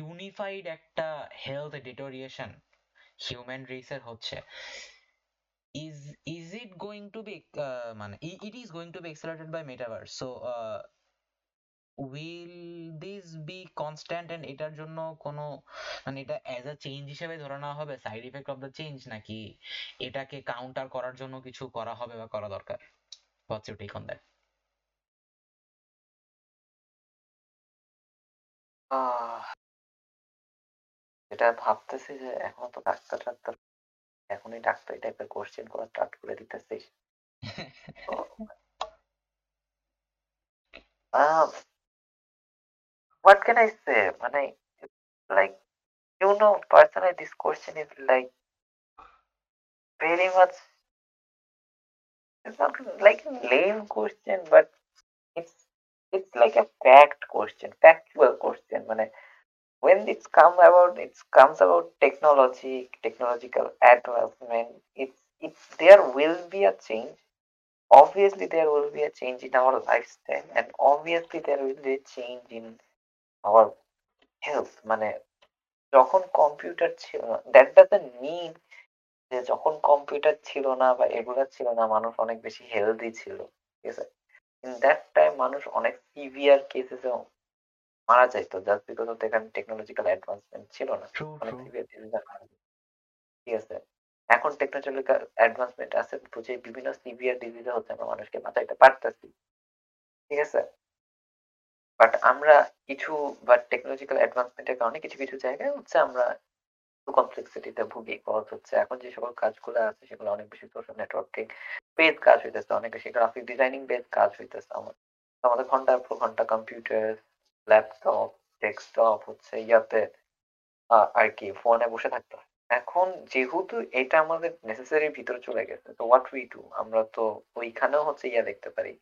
ইউনিফাইড একটা হেলথ ডিটোরিয়েশন হিউম্যান রেসের হচ্ছে is is it going to be uh, মানে it is going to be accelerated by metaverse? So uh, will this be constant and এটার জন্য কোনো মানে এটা অ্যাজ আ চেঞ্জ হিসেবে ধরে নেওয়া হবে side effect of the change নাকি এটাকে কাউন্টার করার জন্য কিছু করা হবে বা করা দরকার? What's your take on that এটা ভাবতেছি যে এখন তো ডাক্তার ডাক্তার এখনই ডাক্তার এই টাইপের কোশ্চেন করা স্টার্ট করে দিতেছিস (laughs) what can I say? When I like you know, personally this question is like very much it's not like a lame question, but it's it's like a fact question, factual question. When I when it's come about it comes about technology, technological advancement, it's it's there will be a change. Obviously there will be a change in our lifestyle and obviously there will be a change in our health মানে যখন computer ছিল না that doesn't mean যে যখন computer ছিল না বা এগুলো ছিল না মানুষ অনেক বেশি হেলদি ছিল ঠিক আছে? ইন দ্যাট টাইম মানুষ অনেক সিভিয়ার কেসেসে মারা যাইতো জাস্ট বিকজ অফ এখানে টেকনোলজিক্যাল অ্যাডভান্সমেন্ট ছিল না অনেক সিভিয়ার ডিজিজ ঠিক আছে? এখন টেকনোলজিক্যাল অ্যাডভান্সমেন্ট আছে বুঝে বিভিন্ন সিভিয়ার ডিজিজে হচ্ছে আমরা মানুষকে বাঁচাইতে পারতেছি ঠিক আছে? বাট আমরা কিছু বা টেকনোলজিক্যাল অ্যাডভান্সমেন্টের কারণে কিছু কিছু জায়গায় হচ্ছে আমরা কমপ্লেক্সিটিতে ভুগি। কজ হচ্ছে এখন যে সকল কাজগুলো আছে, সেগুলো অনেক বেশি সোশ্যাল নেটওয়ার্কিং বেদ কাজ হইতেছে, অনেক বেশি গ্রাফিক ডিজাইনিং বেদ কাজ হইতেছে। আমাদের আমাদের ঘণ্টার পর ঘণ্টা কম্পিউটার ল্যাপটপ ডেস্কটপ হচ্ছে ইয়াতে আর কি ফোনে বসে থাকতে হয়। এখন যেহেতু এটা আমাদের নেসেসারি ভিতরে চলে গেছে, তো হোয়াট উই ডু আমরা তো ওইখানেও হচ্ছে ইয়া দেখতে পারি।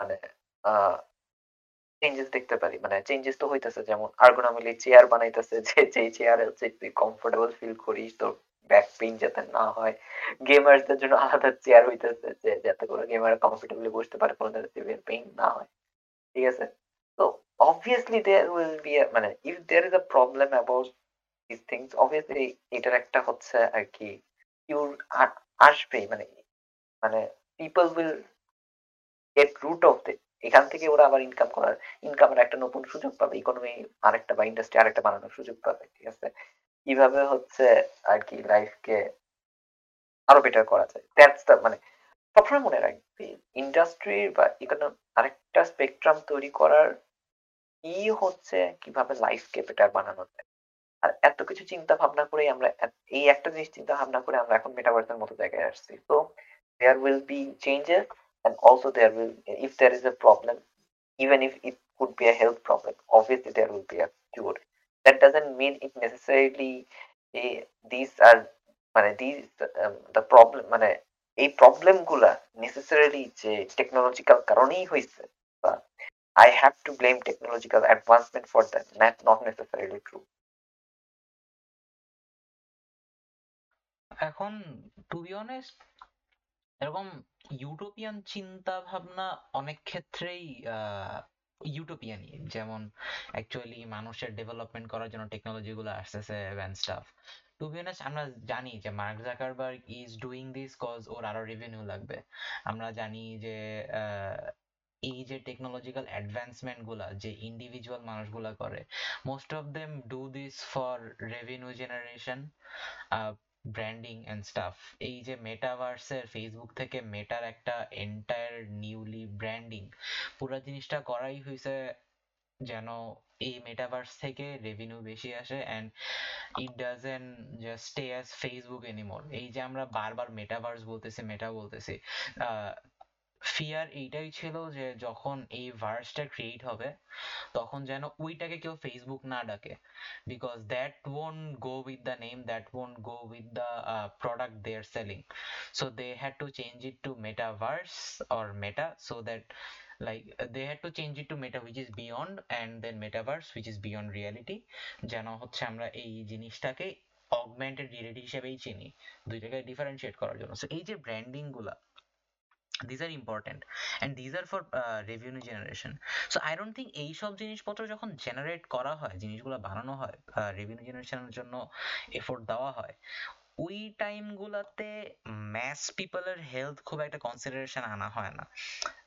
মানে চেঞ্জেস দেখতে পারি। মানে চেঞ্জেস তো হইতেছে, যেমন আর্গোনমিলি চেয়ার বানাইতেছে, যে যেই চেয়ারে হচ্ছে তুই কমফোর্টেবল ফিল করিস, তোর ব্যাক পেইন যাতে না হয়। গেমারদের জন্য আলাদা চেয়ার হইতেছে, যে, যাতে করে গেমার কমফোর্টেবলি বসতে পারে, কোনো সিভিয়ার পেইন না হয়। ঠিক আছে? তো অবভিয়াসলি দেয়ার উইল বি মানে if there is a problem about this things obviously এটার একটা হচ্ছে আর কি ইউর আসবেই। মানে মানে people will get root of that এখান থেকে ওরা আবার ইনকাম করার ইনকামের একটা নতুন সুযোগ পাবে ইকোনমি আরেকটা বা ইন্ডাস্ট্রি আরেকটা বানানোর সুযোগ পাবে, ঠিক আছে? কীভাবে হচ্ছে আর কি লাইফকে আরও বেটার করা যায়। দ্যাটস দ্য মানে সবসময় মনে রাখবি ইন্ডাস্ট্রি বা ইকোনমি আরেকটা স্পেকট্রাম তৈরি করার কি হচ্ছে কীভাবে লাইফকে বেটার বানানো যায়। আর এত কিছু চিন্তা ভাবনা করেই আমরা এই একটা জিনিস চিন্তা ভাবনা করে আমরা এখন মেটাভার্সের মতো জায়গায় আসছি। তো there will be changes and also there will if there is a problem even if it could be a health problem obviously there will be a cure that doesn't mean it necessarily uh, these are মানে these um, the problem মানে এই problem গুলা necessarily যে technological কারণেই হয়েছে বা I have to blame technological advancement for that that not necessarily true এখন to be honest এরকম ইউটোপিয়ান চিন্তা ভাবনা অনেক ক্ষেত্রেই ইউটোপিয়ানই যেমন অ্যাকচুয়ালি মানুষের ডেভেলপমেন্ট করার জন্য টেকনোলজি গুলো আসতেছে অ্যান্ড স্টাফ টু বি আমরা জানি যে Mark Zuckerberg is doing this cause ওর আরও রেভিনিউ লাগবে। আমরা জানি যে এই যে টেকনোলজিক্যাল অ্যাডভান্সমেন্টগুলা যে ইন্ডিভিজুয়াল মানুষগুলা করে most of them do this for revenue generation branding and stuff এই যে মেটাভার্সের ফেসবুক থেকে মেটার একটা এন্টায়ার নিউলি ব্র্যান্ডিং পুরো জিনিসটা করাই হয়েছে যেন এই মেটাভার্স থেকে রেভিনিউ বেশি আসে and it doesn't just stay as Facebook anymore এই যে আমরা বারবার মেটাভার্স বলতেছি মেটা বলতেছি ফিয়ার এইটাই ছিল যে যখন এই ভার্সটা ক্রিয়েট হবে তখন যেন ওইটাকে কেউ ফেসবুক না ডাকে because that won't go with the name that won't go with the product they are selling so they had to change it to metaverse or meta so that like they had to change it to meta which is beyond and then metaverse which is beyond reality যেন হচ্ছে আমরা এই জিনিসটাকে augmented reality হিসেবেই চিনি দুইটাকে differentiate করার জন্য so এই যে branding গুলা these are important. And these are for uh, revenue generation. So i don't think এইসব জিনিসপত্র যখন generate করা হয় জিনিসগুলো বানানো হয় revenue generation এর জন্য effort দেওয়া হয় ওই টাইম গুলাতে ম্যাস পিপলের হেলথ খুব একটা কনসিডারেশন আনা হয় না।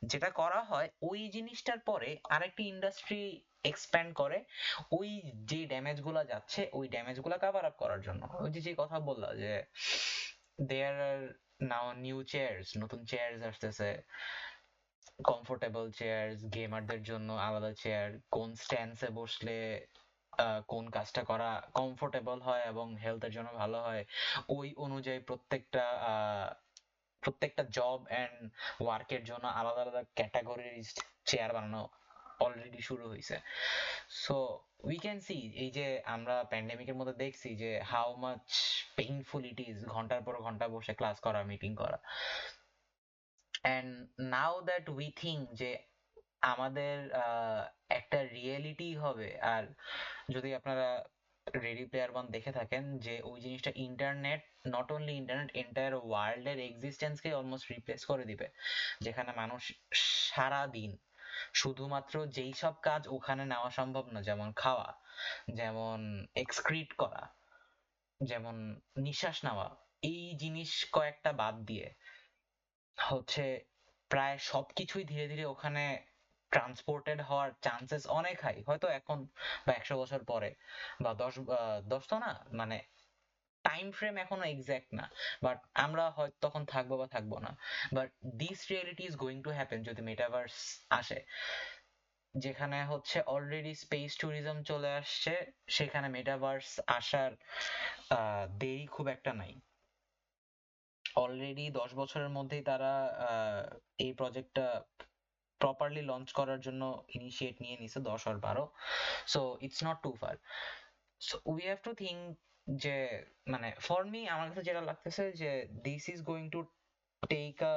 যেটা করা হয় ওই জিনিসটার পরে আরেকটি ইন্ডাস্ট্রি এক্সপ্যান্ড করে ওই যে ড্যামেজগুলা যাচ্ছে ওই ড্যামেজগুলা কাভার আপ করার জন্য। ওই যে যে কথা বললা যে there are now new chairs নতুন চেয়ার্স আসতেছে। কমফোর্টেবল চেয়ার্স গেমারদের জন্য আলাদা চেয়ার কোন স্ট্যান্সে বসলে কোন কাজটা করা কমফোর্টেবল হয় এবং হেলথের জন্য ভালো হয়, ওই অনুযায়ী প্রত্যেকটা প্রত্যেকটা জব এন্ড ওয়ার্কের জন্য আলাদা আলাদা ক্যাটাগরির চেয়ার বানানো অলরেডি শুরু হয়েছে সো উই ক্যান সি এই যে আমরা প্যান্ডেমিকের মধ্যে দেখছি যে how much painful it is ঘণ্টার পর ঘণ্টা বসে ক্লাস করা মিটিং করা। And now that we think যে আমাদের একটা রিয়েলিটি হবে, আর যদি আপনারা রেডি প্লেয়ার ওয়ান দেখে থাকেন যে ওই জিনিসটা internet not only internet entire ওয়ার্ল্ডের এক্সিস্টেন্সকে অলমোস্ট রিপ্লেস করে দিবে। যেখানে মানুষ সারা দিন শুধুমাত্র যেই সব কাজ ওখানে নেওয়া সম্ভব না, যেমন খাওয়া, যেমন এক্সক্রিট করা, যেমন নিঃশ্বাস নেওয়া, এই জিনিস কয়েকটা বাদ দিয়ে হচ্ছে প্রায় সবকিছুই ধীরে ধীরে ওখানে ট্রান্সপোর্টেড হওয়ার চান্সেস অনেক হাই হয়তো এখন বা একশো বছর পরে বা দশ দশ তো না মানে টাইম ফ্রেম এখনও এক্সাক্ট না। বাট আমরা হয়তো তখন থাকব বা থাকব না। But this reality is going to happen যদি মেটাভার্স আসে, যেখানে হচ্ছে অলরেডি স্পেস ট্যুরিজম চলে আসছে, সেখানে মেটাভার্স আসার দেরি খুব একটা নাই। অলরেডি দশ বছরের মধ্যেই তারা এই প্রজেক্টটা প্রপারলি লঞ্চ করার জন্য ইনিশিয়েট নিয়ে নিছে দশ আর বারো। So it's not too far so we have to think যে মানে ফর মি আমার কাছে যেটা লাগতেছে যে this is going to take a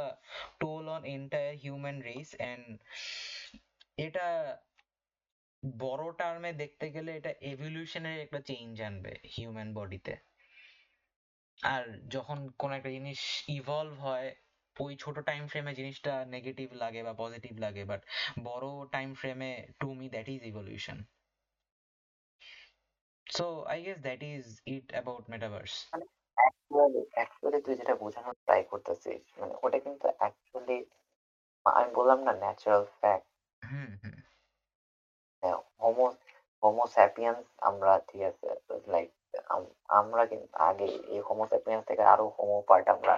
toll on entire human race and এটা বড় টার্মে দেখতে গেলে এটা এভলিউশনের একটা চেঞ্জ আনবে হিউম্যান বডিতে আর যখন কোন একটা জিনিস ইভলভ হয়, ওই ছোট টাইম ফ্রেমে জিনিসটা নেগেটিভ লাগে বা পজিটিভ লাগে বাট বড় টাইম ফ্রেমে to me that is evolution so I guess that is it about metaverse actually actually তুই যেটা বোঝানোর ট্রাই করতেছিস মানে ওটা কিন্তু অ্যাকচুয়ালি আমি বললাম না natural fact hmm hmm. Homo homo sapiens আমরা ঠিক আছে লাইক আমরা কিন্তু আগে এই হোমো স্যাপিয়েন্স থেকে আরও হোমো পার্ট আমরা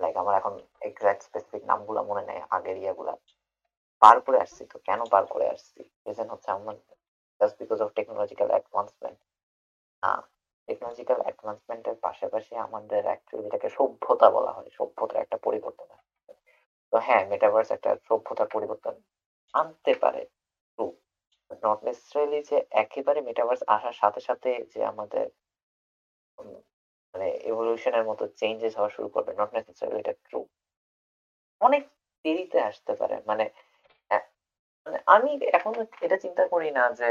লাইক আমার এখন এক্সাক্ট স্পেসিফিক নামগুলো মনে নেই আগের ইয়াগুলা। পার করে আসছি তো কেন পার করে আসছি? রিজন হচ্ছে আমরা just because of technological advancement technological অ্যাডভান্সমেন্টের পাশাপাশি আমাদের অ্যাকচুয়ালি যেটাকে সভ্যতা বলা হয়, সভ্যতার একটা পরিবর্তন তো হ্যাঁ মেটাভার্স একটা সভ্যতার পরিবর্তন আনতে পারে ট্রু নট নেসেসারিলি যে একেবারে মেটাভার্স আসার সাথে সাথে যে আমাদের মানে এভলিউশনের মতো চেঞ্জেস হওয়া শুরু করবে নট নেসেসারিলি এটা ট্রু অনেক দেরিতে আসতে পারে মানে আমি এখন এটা চিন্তা করি না যে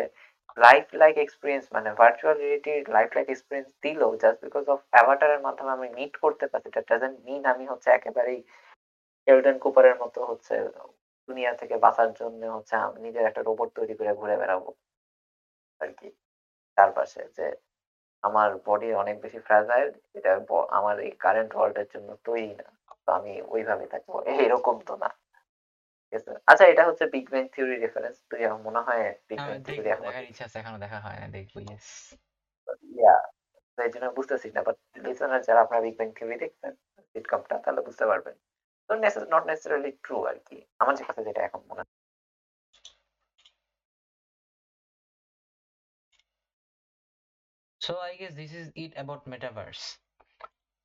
লাইফ লাইক এক্সপিরিয়েন্স মানে virtual reality life like experience দিল জাস্ট বিকজ অফ অ্যাভাটারের মাধ্যমে আমি মিট করতে পারছি। এটা ডাজেন্ট মিন আমি হচ্ছে একেবারেই কেলডেন কুপারের মতো হচ্ছে দুনিয়া থেকে বাঁচার জন্য হচ্ছে নিজের একটা রোবট তৈরি করে ঘুরে বেড়াবো। আর কি। চারপাশে যে আমার বডি অনেক বেশি ফ্রাজাইল এটা আমার এই কারেন্ট ওয়ার্ল্ডের জন্য তৈরি না। তো আমি ওইভাবে থাকব। এরকম তো না। আচ্ছা এটা হচ্ছে বিগ ব্যাং থিওরি রেফারেন্স তো মনে হয় বিগ ব্যাং থিওরি এখন দেখার ইচ্ছা আছে এখনও দেখা হয় না দেখব ইয়েস ইয়া তাই জন্য বুঝতেছি না বাট লিসেনার যারা আপনারা বিগ ব্যাং থিওরি দেখছেন সিটকমটা তাহলে বুঝতে পারবেন। তো নট নেসেসারিলি ট্রু আর কি আমার যে কাছে যেটা এখন মনে হয়। So I guess this is it about metaverse.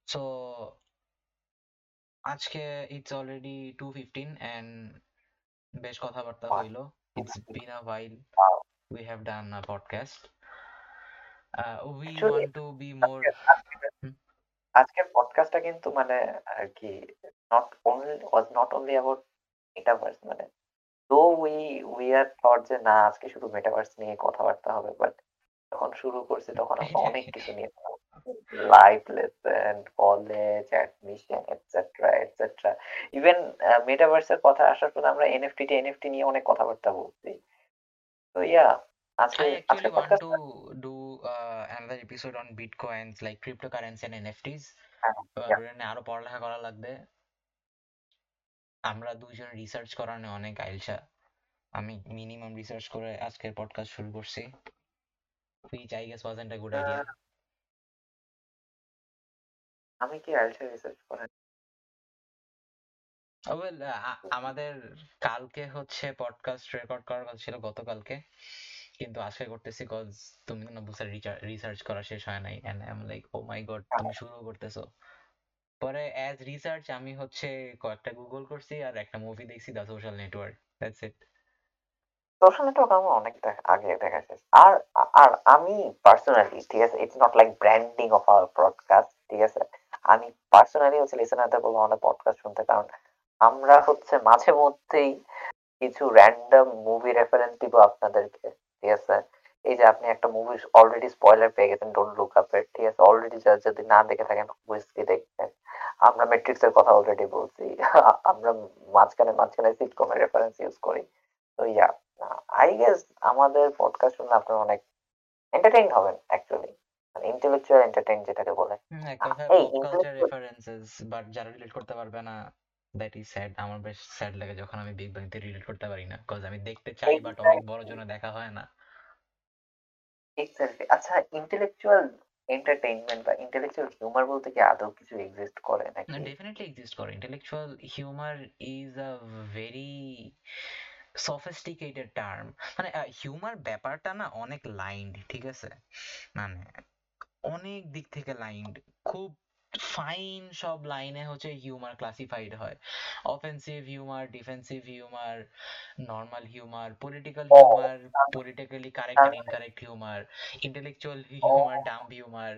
So আজকে it's already 2:15 and বেশ কথাবার্তা. হইল। it's been a while we have done a podcast. Uh, we Actually, want to be more আজকের পডকাস্টটা কিন্তু মানে আর কি not only was not only about metaverse মানে তো উই উই আর থট যে না আজকে শুধু মেটাভার্স নিয়ে কথাবার্তা হবে বাট যখন শুরু করছি তখন আমরা (laughs) অনেক কিছু নিয়ে life lesson college admission etcetera etcetera even মেটাভার্সের কথা আসার পর আমরা এনএফটি টি এনএফটি নিয়ে অনেক কথাবার্তা বলছি। তো ইয়া আজকে I actually want to do uh, another episode on bitcoins like cryptocurrency and NFTs yeah. আরও পড়ালেখা করা লাগবে। আমরা দুইজন রিসার্চ করানো অনেক আইলসা। আমি মিনিমাম রিসার্চ করে আজকের পডকাস্ট শুরু করছি। Which I guess wasn't a good idea. আমি কি আইএলটিএস রিসার্চ করেন আমাদের কালকে হচ্ছে পডকাস্ট রেকর্ড করার কথা ছিল গতকালকে। কিন্তু আজকে করতেছি কজ তুমি না বুঝে রিসার্চ করা শেষ হয় নাই and I am like oh my god তুমি শুরু করতেছো। পরে অ্যাজ রিসার্চ আমি হচ্ছে কয়েকটা গুগল করছি আর একটা মুভি দেখছি the social network that's it social network আমার অনেক আগে দেখা শেষ। আর আর আমি পার্সোনালি ঠিক আছে it's not like branding of our podcast ঠিক আছে? আমি পার্সোনালি হচ্ছে লিসেনারদের বলব আমাদের পডকাস্ট শুনতে, কারণ আমরা হচ্ছে মাঝে মধ্যেই কিছু র্যান্ডম মুভি রেফারেন্স দিব আপনাদেরকে, ঠিক আছে? এই যে আপনি একটা মুভি অলরেডি স্পয়লার পেয়ে গেছেন ডোন্ট লুক আপ এর ঠিক আছে? অলরেডি যদি না দেখে থাকেন হুইস্কি দেখবেন। আমরা ম্যাট্রিক্স এর কথা অলরেডি বলছি। (laughs) আমরা মাঝখানে মাঝখানে সিটকমের রেফারেন্স ইউজ করি। তো ইয়া আই গেস আমাদের পডকাস্ট শুনলে আপনারা অনেক এন্টারটেইন হবেন অ্যাকচুয়ালি ইন্টেলেকচুয়াল এন্টারটেইন যেটাকে বলে। এক এই রেফারেন্সেস বাট যারা রিলেট করতে পারবে না দ্যাট ইজ স্যাড আমার বেশ স্যাড লাগে যখন আমি বিগ ব্যাং তে রিলেট করতে পারি না কজ আমি দেখতে চাই বাট অনেক বড় জন্য দেখা হয় না। এক্স্যাক্টলি আচ্ছা ইন্টেলেকচুয়াল এন্টারটেইনমেন্ট বা ইন্টেলেকচুয়াল হিউমার বলতে কি আদৌ কিছু এক্সিস্ট করে নাকি? না ডেফিনেটলি এক্সিস্ট করে। Intellectual humour is a very sophisticated term মানে হিউমার ব্যাপারটা না অনেক লাইন ঠিক আছে? মানে অনেক দিক থেকে লাইন্ড খুব ফাইন সব লাইনে হচ্ছে হিউমার ক্লাসিফাইড হয়। Offensive humour defensive humour normal humour political humour politically correct আর incorrect humour intellectual humour dumb humour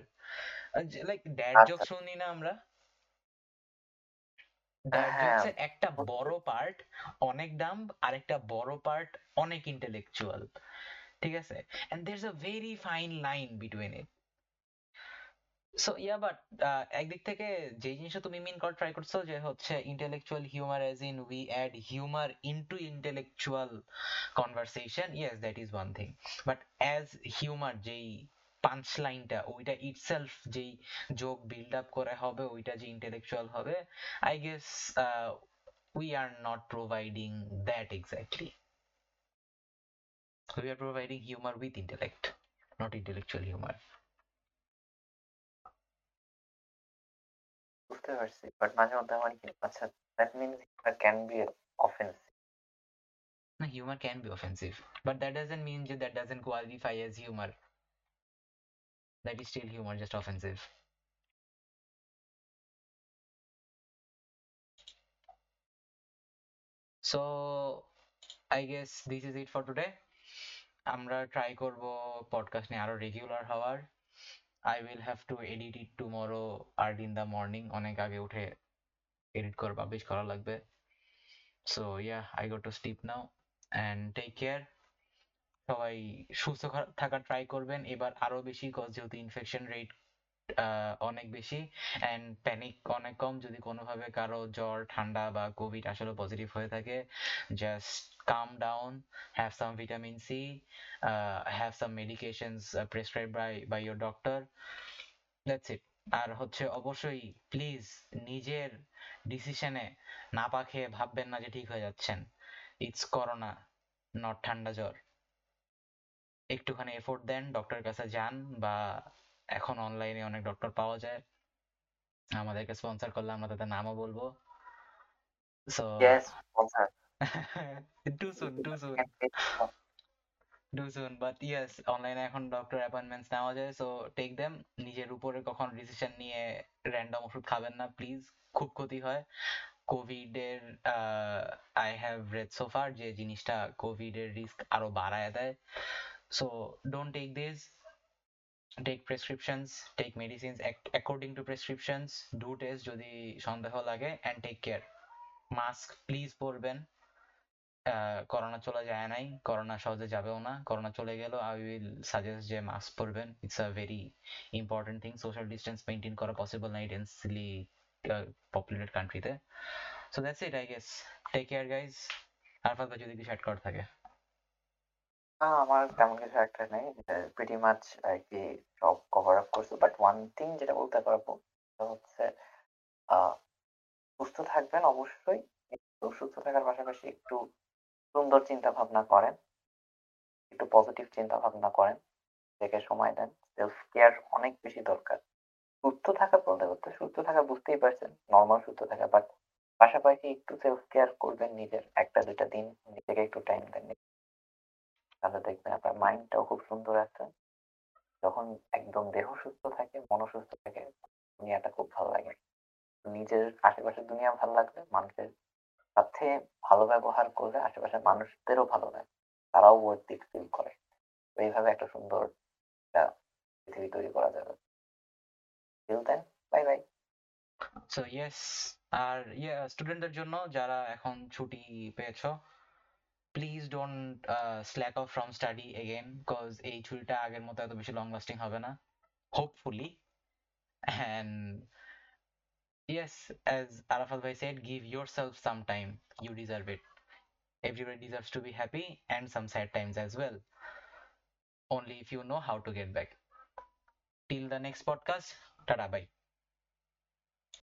like dad. Joke শুনি না আমরা? ড্যাড। জোকসের একটা বড় পার্ট অনেক ডাম্ব আর একটা বড় পার্ট অনেক ইন্টেলেকচুয়াল ঠিক আছে? And there a very fine line between it so yeah but একদিক থেকে যে জিনিসটা তুমি মিন করা ট্রাই করছ যে হচ্ছে intellectual humour as in we add humour into intellectual conversation yes that is one thing but as humour যেই পাঞ্চ লাইনটা ওইটা ইটসেলফ যেই যোগ বিল্ড আপ করে হবে, ওইটা যে ইন্টেলেকচুয়াল হবে I guess we are not providing that exactly we are providing humor with intellect, not intellectual humor. বুঝতে পারছি বাট মাঝে মধ্যে আমার কি আচ্ছা that means humour can be offensive No, humor can be offensive, but that doesn't mean that that doesn't qualify as humor. That is still humor, just offensive. So, I guess this is it for today. আমরা try করব podcast নিয়ে আরও regular হওয়ার I will have to edit it tomorrow at in the morning অনেক আগে উঠে edit করে publish করা লাগবে। So yeah I go to sleep now and take care সবাই সুস্থ থাকার ট্রাই করবেন। এবার আরও বেশি কজ যেহেতু ইনফেকশন রেট অনেক বেশি অ্যান্ড প্যানিক অনেক কম যদি কোনোভাবে কারও জ্বর, ঠান্ডা বা কোভিড আসলে পজিটিভ হয়ে থাকে। Just calm down have some vitamin C have some medications prescribe by by your doctor that's it আর হচ্ছে অবশ্যই প্লিজ নিজের ডিসিশনে না পা খেয়ে ভাববেন না যে ঠিক হয়ে যাচ্ছেন। ইটস করোনা নট ঠান্ডা জ্বর। একটুখানি এফোর্ট দেন ডক্টরের কাছে যান বা এখন অনলাইনে অনেক ডক্টর পাওয়া যায়। আমাদেরকে স্পন্সর করলে আমরা তাদের নামও বলব। So yes sponsor too soon too soon do soon but yes অনলাইনে এখন ডক্টর অ্যাপয়েন্টমেন্টস নেওয়া যায় সো টেক দেম নিজের উপরে কখন ডিসিশন নিয়ে র্যান্ডম ওষুধ খাবেন না প্লিজ খুব ক্ষতি হয়। কোভিড এর আই হ্যাভ রেড সোফার যে জিনিসটা কোভিড এর রিস্ক আরও বাড়ায় দেয়। So don't take this take prescriptions take medicines according to prescriptions do test যদি সন্দেহ লাগে and take care mask please পরবেন। করোনা চলে যায় নাই করোনা সহজে যাবেও না করোনা চলে গেল আই উইল সাজেস্ট যে মাস্ক পরবেন। It's a very important thing social distance maintain করা পসিবল নাই ডেন্সলি পপুলেটেড কান্ট্রিতে so that's it I guess take care guys ভাই যদি কিছু অ্যাড করার থাকে। না, আমার তেমন কিছু একটা নেই। প্রিটি মাচ আর কি সব কভার আপ করছ। বাট ওয়ান থিং যেটা বলতে পারব, সেটা হচ্ছে সুস্থ থাকবেন অবশ্যই। একটু সুস্থ থাকার পাশাপাশি একটু সুন্দর চিন্তা ভাবনা করেন। একটু পজিটিভ চিন্তা ভাবনা করেন। নিজেকে সময় দেন সেলফ কেয়ার অনেক বেশি দরকার। সুস্থ থাকা বলতে বলতে সুস্থ থাকা বুঝতেই পারছেন নর্মাল সুস্থ থাকা। বাট পাশাপাশি একটু সেলফ কেয়ার করবেন নিজের। একটা দুইটা দিন নিজেকে একটু টাইম দেন। তাহলে দেখবেন আপনার মাইন্ডটাও খুব সুন্দর আছে। যখন একদম দেহ সুস্থ থাকে মন সুস্থ থাকে, দুনিয়াটা খুব ভালো লাগে। নিজের আশেপাশের দুনিয়া ভালো লাগবে, মানুষের সাথে ভালো ব্যবহার করলে আশেপাশের মানুষদেরও ভালো লাগে, তারাও ইট ফিল করে। এইভাবে একটা সুন্দর পৃথিবী তৈরি করা যাবে। Then bye bye so yes আর ইয়ে স্টুডেন্টদের জন্য যারা এখন ছুটি পেয়েছ please don't slack off from study again because এই ছুটিটা আগের মতো এত বেশি লং লাস্টিং হবে না hopefully and yes as arafat bhai said give yourself some time you deserve it everybody deserves to be happy and some sad times as well only if you know how to get back till the next podcast tada bye